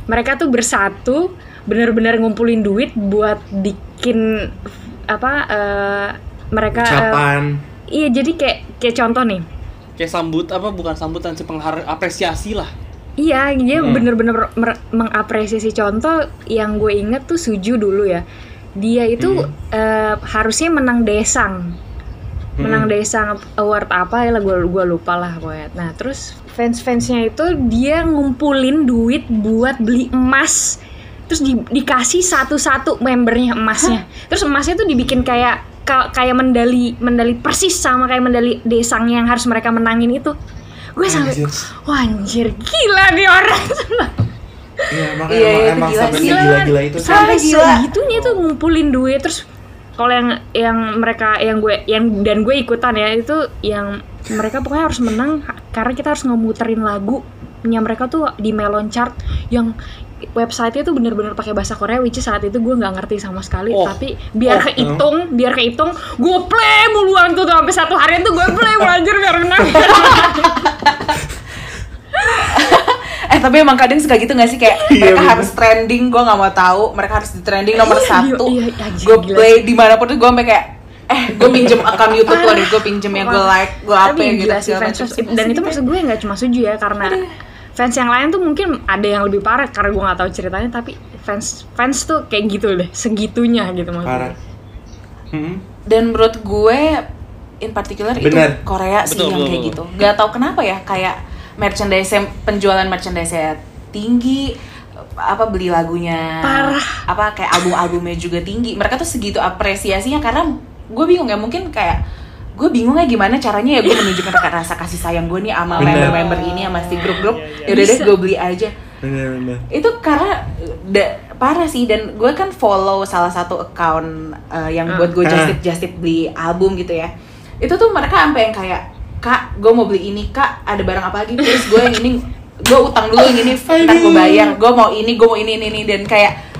mereka tuh bersatu benar-benar ngumpulin duit buat bikin apa eh, mereka eh, ucapan iya jadi kayak kayak contoh nih Kayak sambut apa bukan sambutan sih penghar apresiasi lah. Iya, dia Hmm. bener-bener mengapresiasi contoh yang gue inget tuh Suju dulu ya. Dia itu Hmm. eh, harusnya menang Desang, menang Hmm. Desang award apa ya lah gue gua lupa lah pokoknya. Nah terus fans-fansnya itu dia ngumpulin duit buat beli emas, terus di- dikasih satu-satu membernya emasnya. Terus emasnya tuh dibikin kayak ka- kayak medali medali persis sama kayak medali Desang yang harus mereka menangin itu. Gue sampai Anjir. Wah anjir, gila nih orang Iya, makanya Iya, emang, itu emang gila sampai gila-gila itu. Sampai Gila. segitunya tuh ngumpulin duit terus kalau yang yang mereka yang gue yang dan gue ikutan ya itu yang mereka pokoknya harus menang karena kita harus ngemuterin lagu nya mereka tuh di Melon Chart yang website-nya tuh bener-bener pakai bahasa Korea which is saat itu gue nggak ngerti sama sekali Oh. tapi biar Oh. kehitung biar kehitung gue play muluan tuh, tuh sampai satu hari tuh gue play anjir biar menang Eh tapi emang kadang suka gitu gak sih kayak Iya, mereka bener. harus trending, gue nggak mau tahu. Mereka harus di trending nomor Iya, satu. iya, iya, gue play di mana pun tuh gue sampai kayak eh gue pinjem akun YouTube lo deh, gue pinjem yang gue like, gue apa yang gitu sih dan itu maksud gue nggak cuma Suju ya karena fans yang lain tuh mungkin ada yang lebih parah karena gue nggak tahu ceritanya tapi fans fans tuh kayak gitu deh segitunya gitu maksud Parah. Hmm. Dan menurut gue in particular itu Bener. Korea sih Betul, yang betul, kayak betul. gitu. Gak tau kenapa ya kayak merchandise penjualan merchandise tinggi apa beli lagunya Parah. apa kayak album-albumnya juga tinggi mereka tuh segitu apresiasinya karena gue bingung ya mungkin kayak gue bingung ya gimana caranya ya gue menunjukkan rasa kasih sayang gue nih sama member-member ini sama si grup-grup. Iya, iya, ya udah deh gue beli aja. Bener-bener. itu karena da- parah sih dan gue kan follow salah satu account uh, yang Ah. buat gue Ah. just tip just tip beli album gitu ya. Itu tuh mereka sampai yang kayak kak gue mau beli ini kak ada barang apa lagi? Terus gue yang ini gue utang dulu yang ini ntar gue bayar. Gue mau ini gue mau ini ini ini. Dan kayak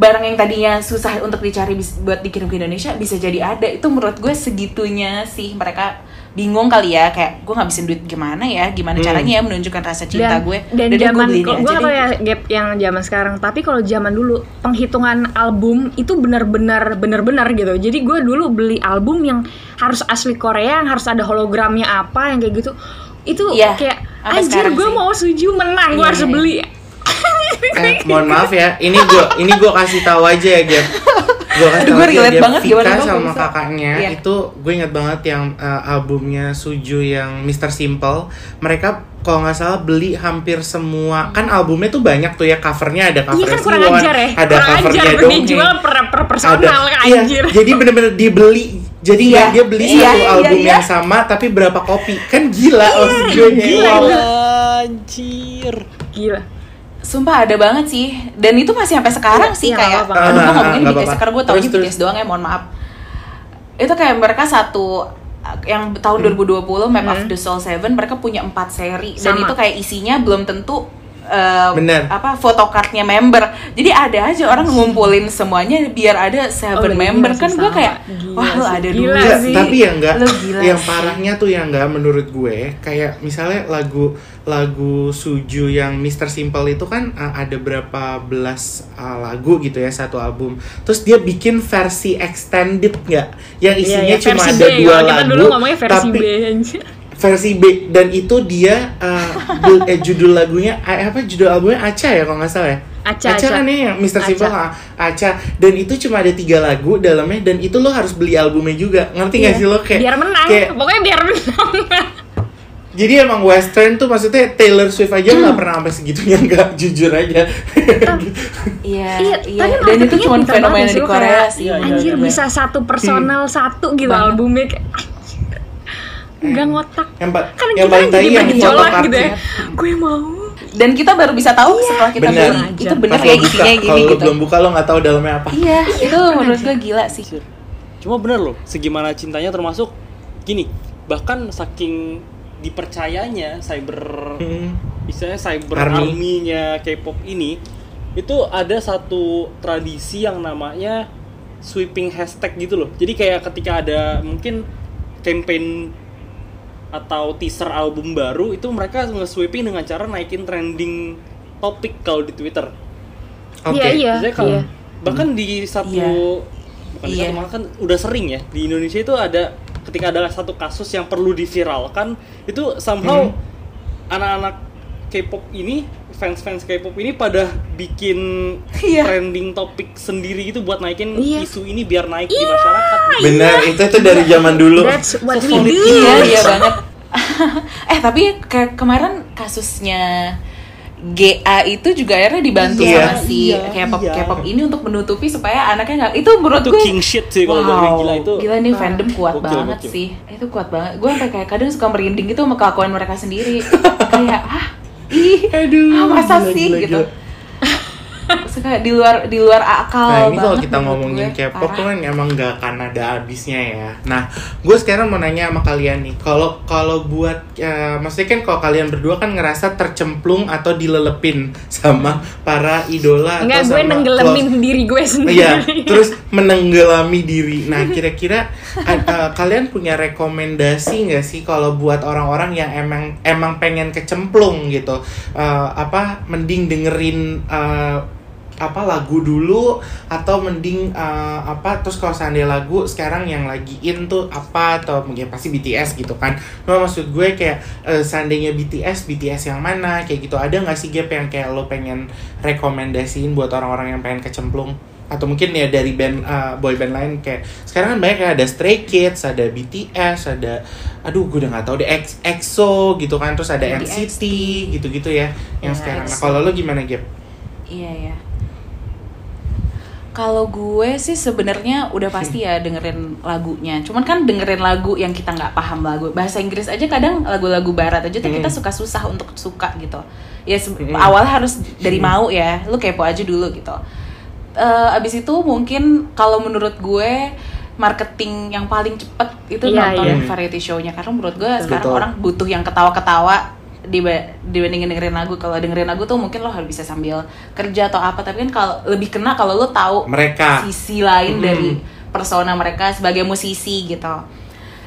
barang yang tadinya susah untuk dicari buat dikirim ke Indonesia bisa jadi ada. Itu menurut gue segitunya sih. Mereka bingung kali ya kayak gue ngabisin duit gimana ya? Gimana Hmm. caranya ya menunjukkan rasa cinta dan, gue? dan zaman gue aja gak tau deh. ya gap yang zaman sekarang. Tapi kalau zaman dulu penghitungan album itu benar-benar benar-benar gitu. Jadi gue dulu beli album yang harus asli Korea yang harus ada hologramnya apa yang kayak gitu. Itu Iya, kayak anjir gue mau suju menang. Gue Iya, harus iya. beli Eh, mohon maaf ya, ini gue ini gue kasih tahu aja ya, Gap. Gue kasih tahu aja, relate Gap. banget, Vika sama bisa. kakaknya Iya. itu gue inget banget yang eh, albumnya Suju yang Mr. Simple. Mereka kalau nggak salah beli hampir semua kan albumnya tuh banyak tuh ya covernya ada cover Iya kan kurang ajar ya ada kurang ajar covernya gue dongeng dijual per, per personal ada kan iya, anjir jadi bener-bener dibeli jadi Iya, nggak dia beli iya, satu iya, album iya. yang sama tapi berapa kopi kan gila maksud gue gila, wow. gila. Anjir. gila Sumpah ada banget sih Dan itu masih sampai sekarang sih Iya, kayak nggak apa-apa. Aduh gue Ah, ngomongin nggak BTS. Karena gue taunya. BTS doang ya mohon maaf Itu kayak mereka satu Yang tahun 2020 Map of the Soul 7 Mereka punya empat seri Dan Sama. itu kayak isinya belum tentu eh, Bener. apa photocardnya member. Jadi ada aja orang ngumpulin semuanya biar ada seven Oh, member. kan gue kayak Gila wah lu ada gila dua Enggak, sih. tapi ya enggak Lu gila yang parahnya tuh yang enggak menurut gue kayak misalnya lagu lagu Suju yang Mr. Simple itu kan uh, ada berapa belas uh, lagu gitu ya satu album. Terus dia bikin versi extended nggak yang Iya, isinya iya, cuma versi ada B, dua kalau kita lagu dulu ngomongnya versi tapi B. versi B. Dan itu dia uh, eh, judul lagunya apa judul albumnya Aca ya kalau nggak salah ya? Aca, Aca. kan ya yang Mr. Aca. Simple ah, Aca dan itu cuma ada tiga lagu dalamnya dan itu lo harus beli albumnya juga. Ngerti nggak Iya. sih lo? Kayak biar menang. kayak pokoknya biar menang. Jadi emang western tuh maksudnya Taylor Swift aja nggak pernah sampai segitunya nggak jujur aja. Iya Iya, iya. tapi dan itu cuma fenomena di Korea kayak, sih. Iya, iya, anjir bisa satu personal satu gitu albumnya kayak anjir. nggak ngotak. Yang, pa- kan yang kita paling kan tai jadi yang bergejolak gitu ya. gue mau. Dan kita baru bisa tahu setelah kita Bener. beli itu bener Pas ya isinya gini kalau gitu. belum buka lo nggak tahu dalamnya apa. Iya itu menurut gue gila sih. Cuma bener loh, segimana cintanya termasuk gini, bahkan saking dipercayanya cyber Hmm. istilahnya cyber Army. army-nya K-pop ini itu ada satu tradisi yang namanya sweeping hashtag gitu loh. Jadi kayak ketika ada mungkin campaign atau teaser album baru itu mereka nge-sweeping dengan cara naikin trending topik kalau di Twitter. oke Iya, iya. Biasanya kalau iya. bahkan di satu Iya. bukan di Iya. satu malah kan udah sering ya di Indonesia itu ada ketika ada satu kasus yang perlu diviralkan itu somehow Hmm. K-pop ini fans-fans K-pop ini pada bikin Iya. trending topik sendiri gitu buat naikin Iya. isu ini biar naik di masyarakat. bener itu tuh dari zaman dulu That's what we do. iya iya banget eh tapi kayak kemarin kasusnya GA itu juga akhirnya dibantu Iya. sama si Iya, K-pop iya. K-pop ini untuk menutupi supaya anaknya nggak itu menurut Itu gue king shit sih kalau bilang, gila itu. gila nih fandom kuat Gokil, banget gokil. sih itu kuat banget gue sampai kayak kadang suka merinding gitu sama kelakuan mereka sendiri kayak ah ih Aduh, ah, masa gila, sih gila, gitu gila. suka di luar di luar akal Nah ini kalau kita ngomongin K-pop tuh kan emang gak akan ada habisnya ya. Nah, gue sekarang mau nanya sama kalian nih, kalau kalau buat, eh, maksudnya kan kalau kalian berdua kan ngerasa tercemplung atau dilelepin sama para idola Enggak, atau gue sama nenggelamin close- diri gue sendiri. Iya, terus menenggelami diri. Nah, kira-kira a- kalian punya rekomendasi nggak sih kalau buat orang-orang yang emang emang pengen kecemplung gitu, Eh, apa mending dengerin eh, apa lagu dulu atau mending eh, apa terus kalau seandainya lagu sekarang yang lagi in tuh apa atau mungkin pasti BTS gitu kan. Cuma maksud gue kayak eh, seandainya BTS BTS yang mana kayak gitu. Ada nggak sih gap yang kayak lo pengen rekomendasiin buat orang-orang yang pengen kecemplung? Atau mungkin ya dari band eh, boy band lain kayak sekarang kan banyak kayak ada Stray Kids ada BTS ada aduh gue udah nggak tahu deh X EXO gitu kan. Terus ada Ada NCT gitu-gitu ya yang Ya, sekarang. Nah kalau lo gimana Gap? Iya ya. Kalau gue sih sebenarnya udah pasti ya dengerin lagunya. Cuman kan dengerin lagu yang kita nggak paham lagu bahasa Inggris aja kadang lagu-lagu Barat aja tuh kita Hmm. suka susah untuk suka gitu. Ya Hmm. awal harus dari mau ya. Lu kepo aja dulu gitu. Eh, abis itu mungkin kalau menurut gue marketing yang paling cepet itu Iya, nonton iya. variety show-nya karena menurut gue sekarang orang butuh yang ketawa-ketawa dibandingin dengerin lagu kalau dengerin lagu tuh mungkin lo harus bisa sambil kerja atau apa tapi kan kalau lebih kena kalau lo tahu Mereka. sisi lain Mm. dari persona mereka sebagai musisi gitu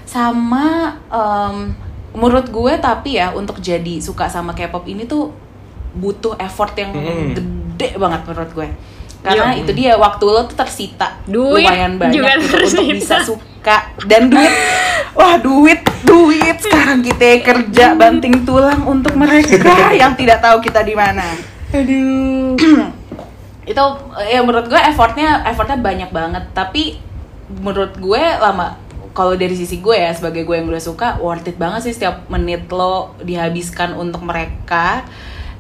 sama em, menurut gue tapi ya untuk jadi suka sama K-pop ini tuh butuh effort yang Mm. gede banget menurut gue karena Iya. itu dia waktu lo tuh tersita Duit lumayan banyak juga gitu untuk tersita. bisa suka dan duit wah duit duit sekarang kita kerja banting tulang untuk mereka yang tidak tahu kita di mana Aduh. itu ya menurut gue effortnya effortnya banyak banget tapi menurut gue lama kalau dari sisi gue ya sebagai gue yang udah suka worth it banget sih setiap menit lo dihabiskan untuk mereka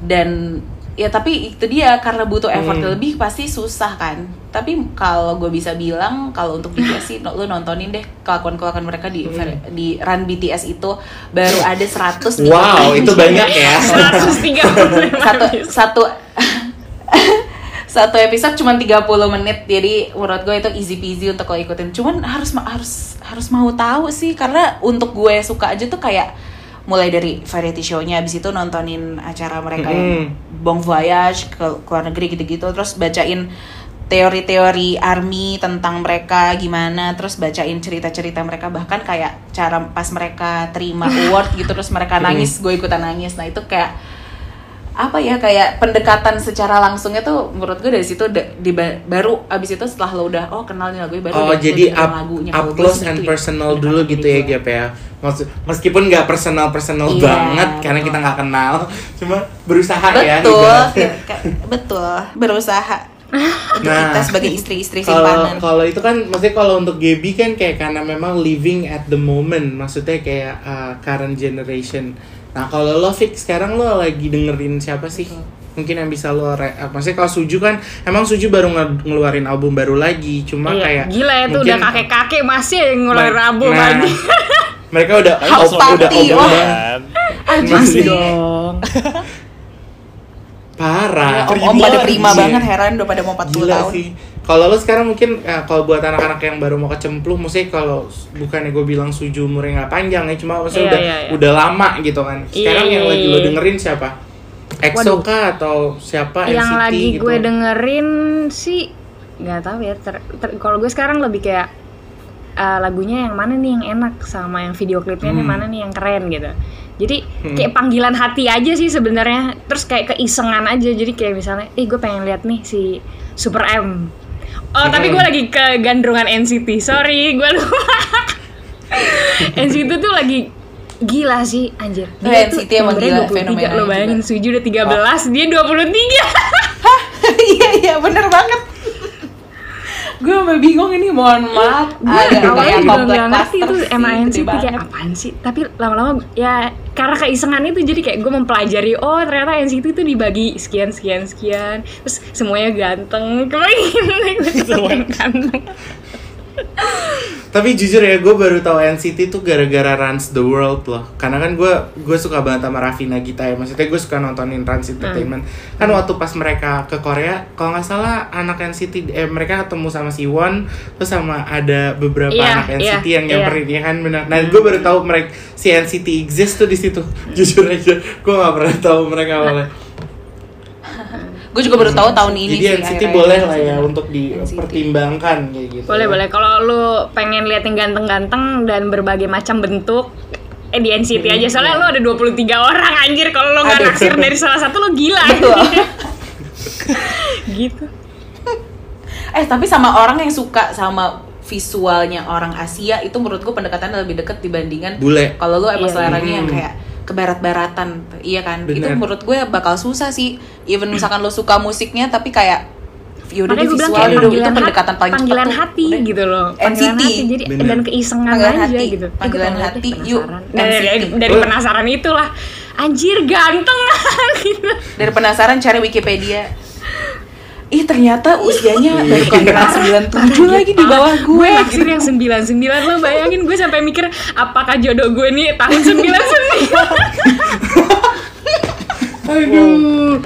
dan ya tapi itu dia karena butuh effort Hmm. lebih pasti susah kan tapi kalau gue bisa bilang kalau untuk BTS sih lo nontonin deh kelakuan kelakuan mereka di di run BTS itu baru ada 100 nih. Wow, itu banyak ya. 135 satu satu satu episode cuma 30 menit jadi menurut gue itu easy peasy untuk lo ikutin cuman harus harus harus mau tahu sih karena untuk gue suka aja tuh kayak mulai dari variety show-nya abis itu nontonin acara mereka yang Mm-mm. Bon Voyage ke, ke luar negeri gitu-gitu terus bacain teori-teori army tentang mereka gimana terus bacain cerita-cerita mereka bahkan kayak cara pas mereka terima award gitu terus mereka nangis gue ikutan nangis nah itu kayak apa ya kayak pendekatan secara langsungnya tuh menurut gue dari situ di baru abis itu setelah lo udah oh kenal nih lagu baru Oh jadi up, lagunya. up gue close and gitu ya, personal pendekatan dulu gitu ya gue. Gap ya Maksud, Meskipun nggak personal personal Iya, banget karena betul. kita nggak kenal Cuma berusaha ya betul ibaratnya. kayak- betul berusaha untuk Nah, kita sebagai istri-istri Kalau simpanan kalau itu kan maksudnya kalau untuk Gaby kan kayak karena memang living at the moment maksudnya kayak uh, current generation. Nah kalau lo fix sekarang lo lagi dengerin siapa sih? Mungkin yang bisa lo re- uh, maksudnya kalau Suju kan emang Suju baru nge- ngeluarin album baru lagi cuma Iya, kayak gila ya tuh mungkin- udah kakek-kakek masih yang ngeluarin Nah, album nah, lagi. mereka udah House udah banget. Anjing Masih sih. dong. parah Ya, om-om Gila, pada prima anjir. banget heran udah pada mau 40 Gila tahun. sih. Kalau lo sekarang mungkin ya, kalau buat anak-anak yang baru mau kecemplung, maksudnya kalau bukannya gue bilang suju umurnya nggak panjang ya, cuma maksudnya Iya, udah iya, iya. udah lama gitu kan. Sekarang Iya, yang iya, lagi lo iya. dengerin siapa? EXO kah atau siapa? yang NCT lagi gitu? gue dengerin sih nggak tahu ya ter- ter- kalau gue sekarang lebih kayak eh, lagunya yang mana nih yang enak sama yang video klipnya Hmm. mana nih yang keren gitu jadi Hmm. kayak panggilan hati aja sih sebenarnya. Terus kayak keisengan aja. Jadi kayak misalnya eh gue pengen lihat nih si Super M. Oh tapi gue Hmm. lagi kegandrungan NCT sorry gue lupa NCT tuh lagi gila sih anjir. Oh, NCT emang membernya gila, fenomena lo bayangin. Suju udah 13 dia 23 Iya iya bener banget. Gue sampai bingung ini mohon maaf. gue ada kayak juga nggak ngerti itu gede NCT kayak apaan sih? Tapi lama-lama ya karena keisengan itu jadi kayak gue mempelajari oh ternyata NCT itu dibagi sekian sekian sekian. Terus semuanya ganteng kemarin gue Semuanya. ganteng Tapi jujur ya, gue baru tahu NCT tuh gara-gara Runs the World loh. Karena kan gue gue suka banget sama Raffi Nagita ya. Maksudnya gue suka nontonin Runs Entertainment. Kan waktu pas mereka ke Korea, kalau nggak salah anak NCT eh mereka ketemu sama Siwon, terus sama ada beberapa Iya, anak NCT iya, yang iya. nyamperin ya kan benar. Nah gue baru tahu mereka si NCT exist tuh di situ. jujur aja, gue nggak pernah tahu mereka awalnya. Gue juga baru tahu tahun ini Jadi sih NCT boleh lah ya untuk dipertimbangkan kayak gitu. boleh boleh kalau lu pengen lihat yang ganteng-ganteng dan berbagai macam bentuk eh di NCT aja soalnya lu ada 23 orang anjir kalau lu nggak naksir dari salah satu lu gila Betul. gitu eh tapi sama orang yang suka sama visualnya orang Asia itu menurut gue pendekatannya lebih deket dibandingkan Bule. kalau lu emang Iya. seleranya yang Hmm. kayak kebarat-baratan iya kan? Itu Bener. menurut gue bakal susah sih. Even misalkan lo suka musiknya tapi kayak yaudah Makanya gue bilang visual kayak udah itu panggilan, pendekatan paling panggilan cepet tuh. hati Udah. gitu loh. Panggilan NCT. hati jadi Bener. dan keisengan Panggilan aja hati. gitu. Eh, Panggilan lihat hati, yuk, dari, dari, dari penasaran itulah. Anjir ganteng gitu. Dari penasaran cari Wikipedia ih ternyata usianya baru kelahiran 97 lagi di bawah gue gue naksir gitu. yang 99 lo bayangin gue sampai mikir apakah jodoh gue nih tahun 99 Aduh.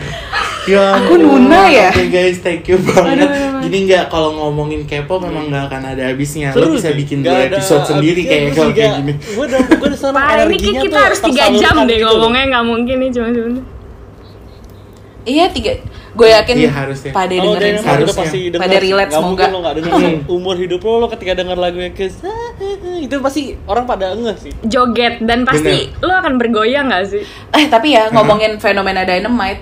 Ya, Aku. Nuna ya? Oke guys, thank you banget. Jadi nggak kalau ngomongin K-pop memang nggak akan ada habisnya. Lo bisa bikin dua episode sendiri kayak kalau kayak gini. Gue udah gue udah ini energinya kita tuh harus 3 tersalurkan jam deh gitu ngomongnya nggak mungkin nih cuma sebentar iya tiga gue yakin Iya, harusnya. pada Kalau dengerin udah Harusnya. pasti denger. Pada relate Nggak semoga. lo nggak denger. Umur hidup lo lo ketika denger lagunya ke itu pasti orang pada ngeh sih. Joget dan pasti lo akan bergoyang nggak sih? Eh tapi ya ngomongin fenomena Dynamite,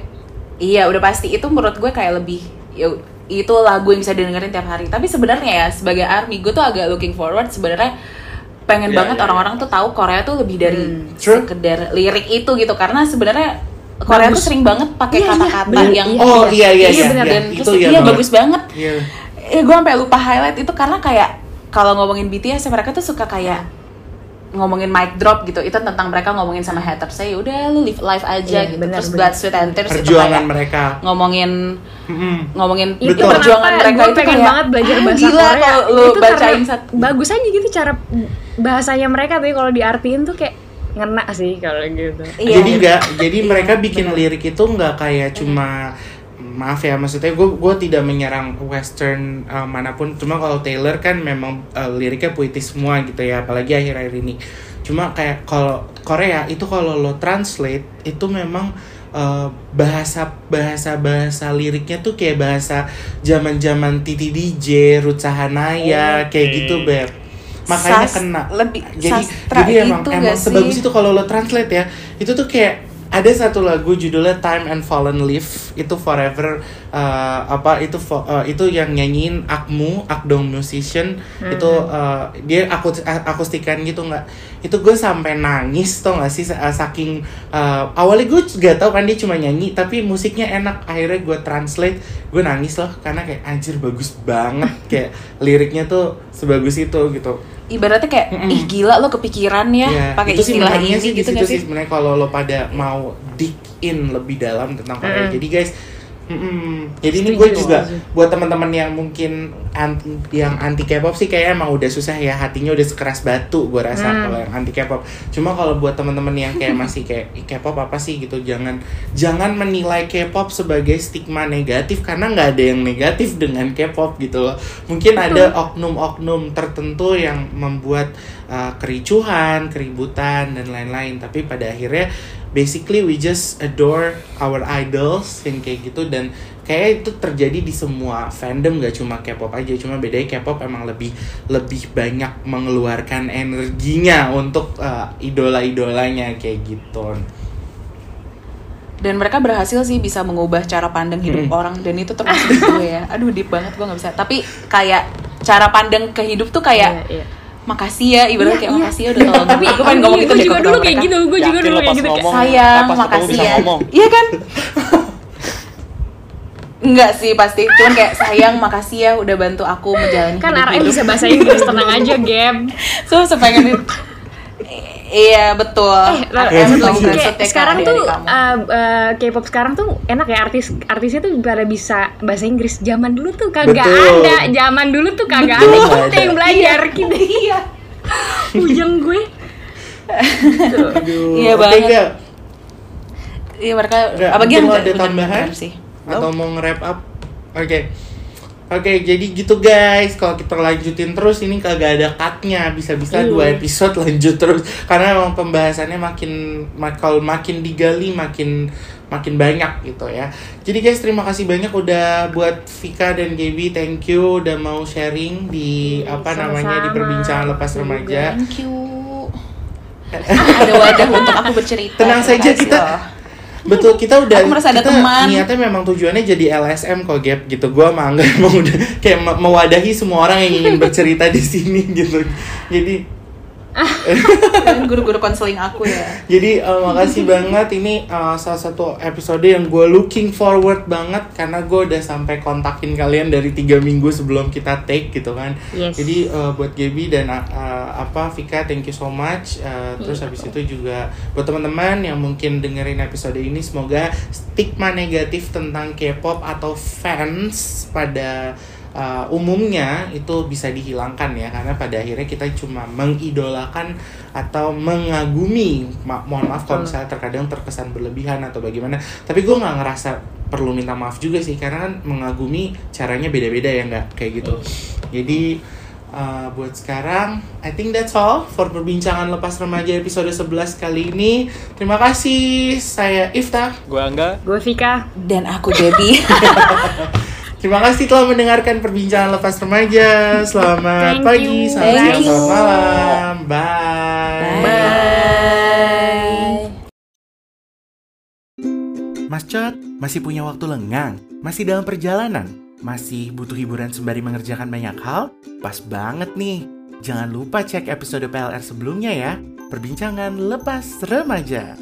iya udah pasti. Itu menurut gue kayak lebih ya itu lagu yang bisa didengerin tiap hari. Tapi sebenarnya ya sebagai army gue tuh agak looking forward sebenarnya pengen Iya, banget iya, orang-orang tuh tahu Korea tuh lebih dari True. sekedar lirik itu gitu. Karena sebenarnya Korea Bagus. tuh sering banget pakai Iya, iya, kata-kata bener. yang Oh, iya, iya, iya, bener iya. dan Itu terus iya iya bagus banget. Iya. Eh, gue sampai lupa highlight itu karena kayak kalau ngomongin BTS ya mereka tuh suka kayak ngomongin mic drop gitu itu tentang mereka ngomongin sama haters saya udah lu live live aja Iya, gitu benar, terus benar. Blood Sweat and Tears itu Perjuangan kayak mereka. ngomongin ngomongin itu Betul. perjuangan kenapa mereka gue itu pengen kayak banget belajar ah, bahasa gila Korea kalau lu itu bacain karena bagus aja gitu cara bahasanya mereka tuh kalau diartiin tuh kayak ngena sih kalau gitu Iya. Jadi nggak, jadi Iya, mereka bikin benar. lirik itu nggak kayak cuma maaf ya maksudnya gue gue tidak menyerang western uh, mana pun cuma kalau Taylor kan memang uh, liriknya puitis semua gitu ya apalagi akhir-akhir ini cuma kayak kalau Korea itu kalau lo translate itu memang uh, bahasa bahasa bahasa liriknya tuh kayak bahasa zaman zaman Titi DJ, Ruth Sahanaya kayak Oke. gitu beb makanya Sas- kena. lebih jadi sastra jadi emang gitu emang gak sih? sebagus itu kalau lo translate ya. Itu tuh kayak ada satu lagu judulnya Time and Fallen Leaf. Itu forever uh, apa itu uh, itu yang nyanyiin Akmu Akdong musician. Itu uh, dia aku akustikan gitu nggak. Itu gue sampai nangis tau gak sih saking uh, awalnya gue gak tau kan dia cuma nyanyi tapi musiknya enak. Akhirnya gue translate gue nangis loh karena kayak anjir bagus banget. Kayak liriknya tuh sebagus itu gitu ibaratnya kayak Mm-mm. ih gila lo kepikiran ya Iya, pakai istilah ini sih gitu sih sih sebenarnya kalau lo pada mau dig in lebih dalam tentang Korea. Mm-mm. Jadi guys, Mm-mm. Jadi ini gue juga aja. buat teman-teman yang mungkin anti, yang anti K-pop sih kayaknya emang udah susah ya hatinya udah sekeras batu gue rasa Hmm. kalau yang anti K-pop. Cuma kalau buat teman-teman yang kayak masih kayak "Ih, K-pop apa sih gitu jangan jangan menilai K-pop sebagai stigma negatif karena nggak ada yang negatif dengan K-pop gitu loh. Mungkin ada oknum-oknum tertentu yang membuat uh, kericuhan, keributan dan lain-lain. Tapi pada akhirnya basically we just adore our idols yang kayak gitu dan kayak itu terjadi di semua fandom gak cuma K-pop aja cuma bedanya K-pop emang lebih lebih banyak mengeluarkan energinya untuk uh, idola-idolanya kayak gitu dan mereka berhasil sih bisa mengubah cara pandang hidup Hmm. orang dan itu termasuk gue ya aduh deep banget gue nggak bisa tapi kayak cara pandang ke hidup tuh kayak Iya, iya. Makasih ya ibaratnya kayak Iya, makasih ya udah tolong. Tapi gue pengen ngomong gitu gue juga dulu kayak gitu, gue juga dulu kayak gitu. kayak, sayang makasih ya. iya kan? Enggak sih pasti, cuman kayak sayang makasih ya udah bantu aku menjalani Kan hidup RM hidup. bisa bahasa Inggris, tenang aja, Gab. So sepengen itu Iya betul. Eh, tahu iya. kayak sekarang tuh uh, uh, K-pop sekarang tuh enak ya artis artisnya tuh pada bisa bahasa Inggris. Zaman dulu tuh kagak Betul. ada. Zaman dulu tuh kagak Betul, ada. Kita yang belajar kita. Iya. Ujung gue. Iya banget. Iya mereka Nggak, apa gitu lo ada tambahan? sih. atau mau nge-wrap up oke oke jadi gitu guys kalau kita lanjutin terus ini kagak ada cutnya bisa-bisa Iya. dua episode lanjut terus karena emang pembahasannya makin mak- kalau makin digali makin makin banyak gitu ya jadi guys terima kasih banyak udah buat Vika dan Gaby thank you udah mau sharing di apa namanya di perbincangan lepas remaja Thank you. ada wadah untuk aku bercerita. Tenang saja, kita- loh. Betul, kita udah Aku merasa ada kita teman. niatnya memang tujuannya jadi LSM kok Gap gitu. Gua sama Angga emang udah kayak me- mewadahi semua orang yang ingin bercerita di sini gitu. Jadi guru-guru konseling aku ya. jadi eh, makasih banget ini eh, salah satu episode yang gue looking forward banget karena gue udah sampai kontakin kalian dari tiga minggu sebelum kita take gitu kan. Yes. Jadi eh, buat Gaby dan eh, apa Vika thank you so much. Eh, terus habis itu juga buat teman-teman yang mungkin dengerin episode ini semoga stigma negatif tentang K-pop atau fans pada uh, umumnya itu bisa dihilangkan ya karena pada akhirnya kita cuma mengidolakan atau mengagumi Ma- mohon maaf kalau misalnya terkadang terkesan berlebihan atau bagaimana tapi gue nggak ngerasa perlu minta maaf juga sih karena kan mengagumi caranya beda-beda ya nggak kayak gitu jadi uh, buat sekarang I think that's all for perbincangan lepas remaja episode 11 kali ini terima kasih saya Ifta Gue Angga. Gue Vika. Dan aku Debbie. Terima kasih telah mendengarkan perbincangan lepas remaja. Selamat Thank pagi, you. selamat siang, selamat malam. Bye. Bye. Mas Cot, masih punya waktu lengang? Masih dalam perjalanan? Masih butuh hiburan sembari mengerjakan banyak hal? Pas banget nih. Jangan lupa cek episode PLR sebelumnya ya. Perbincangan lepas remaja.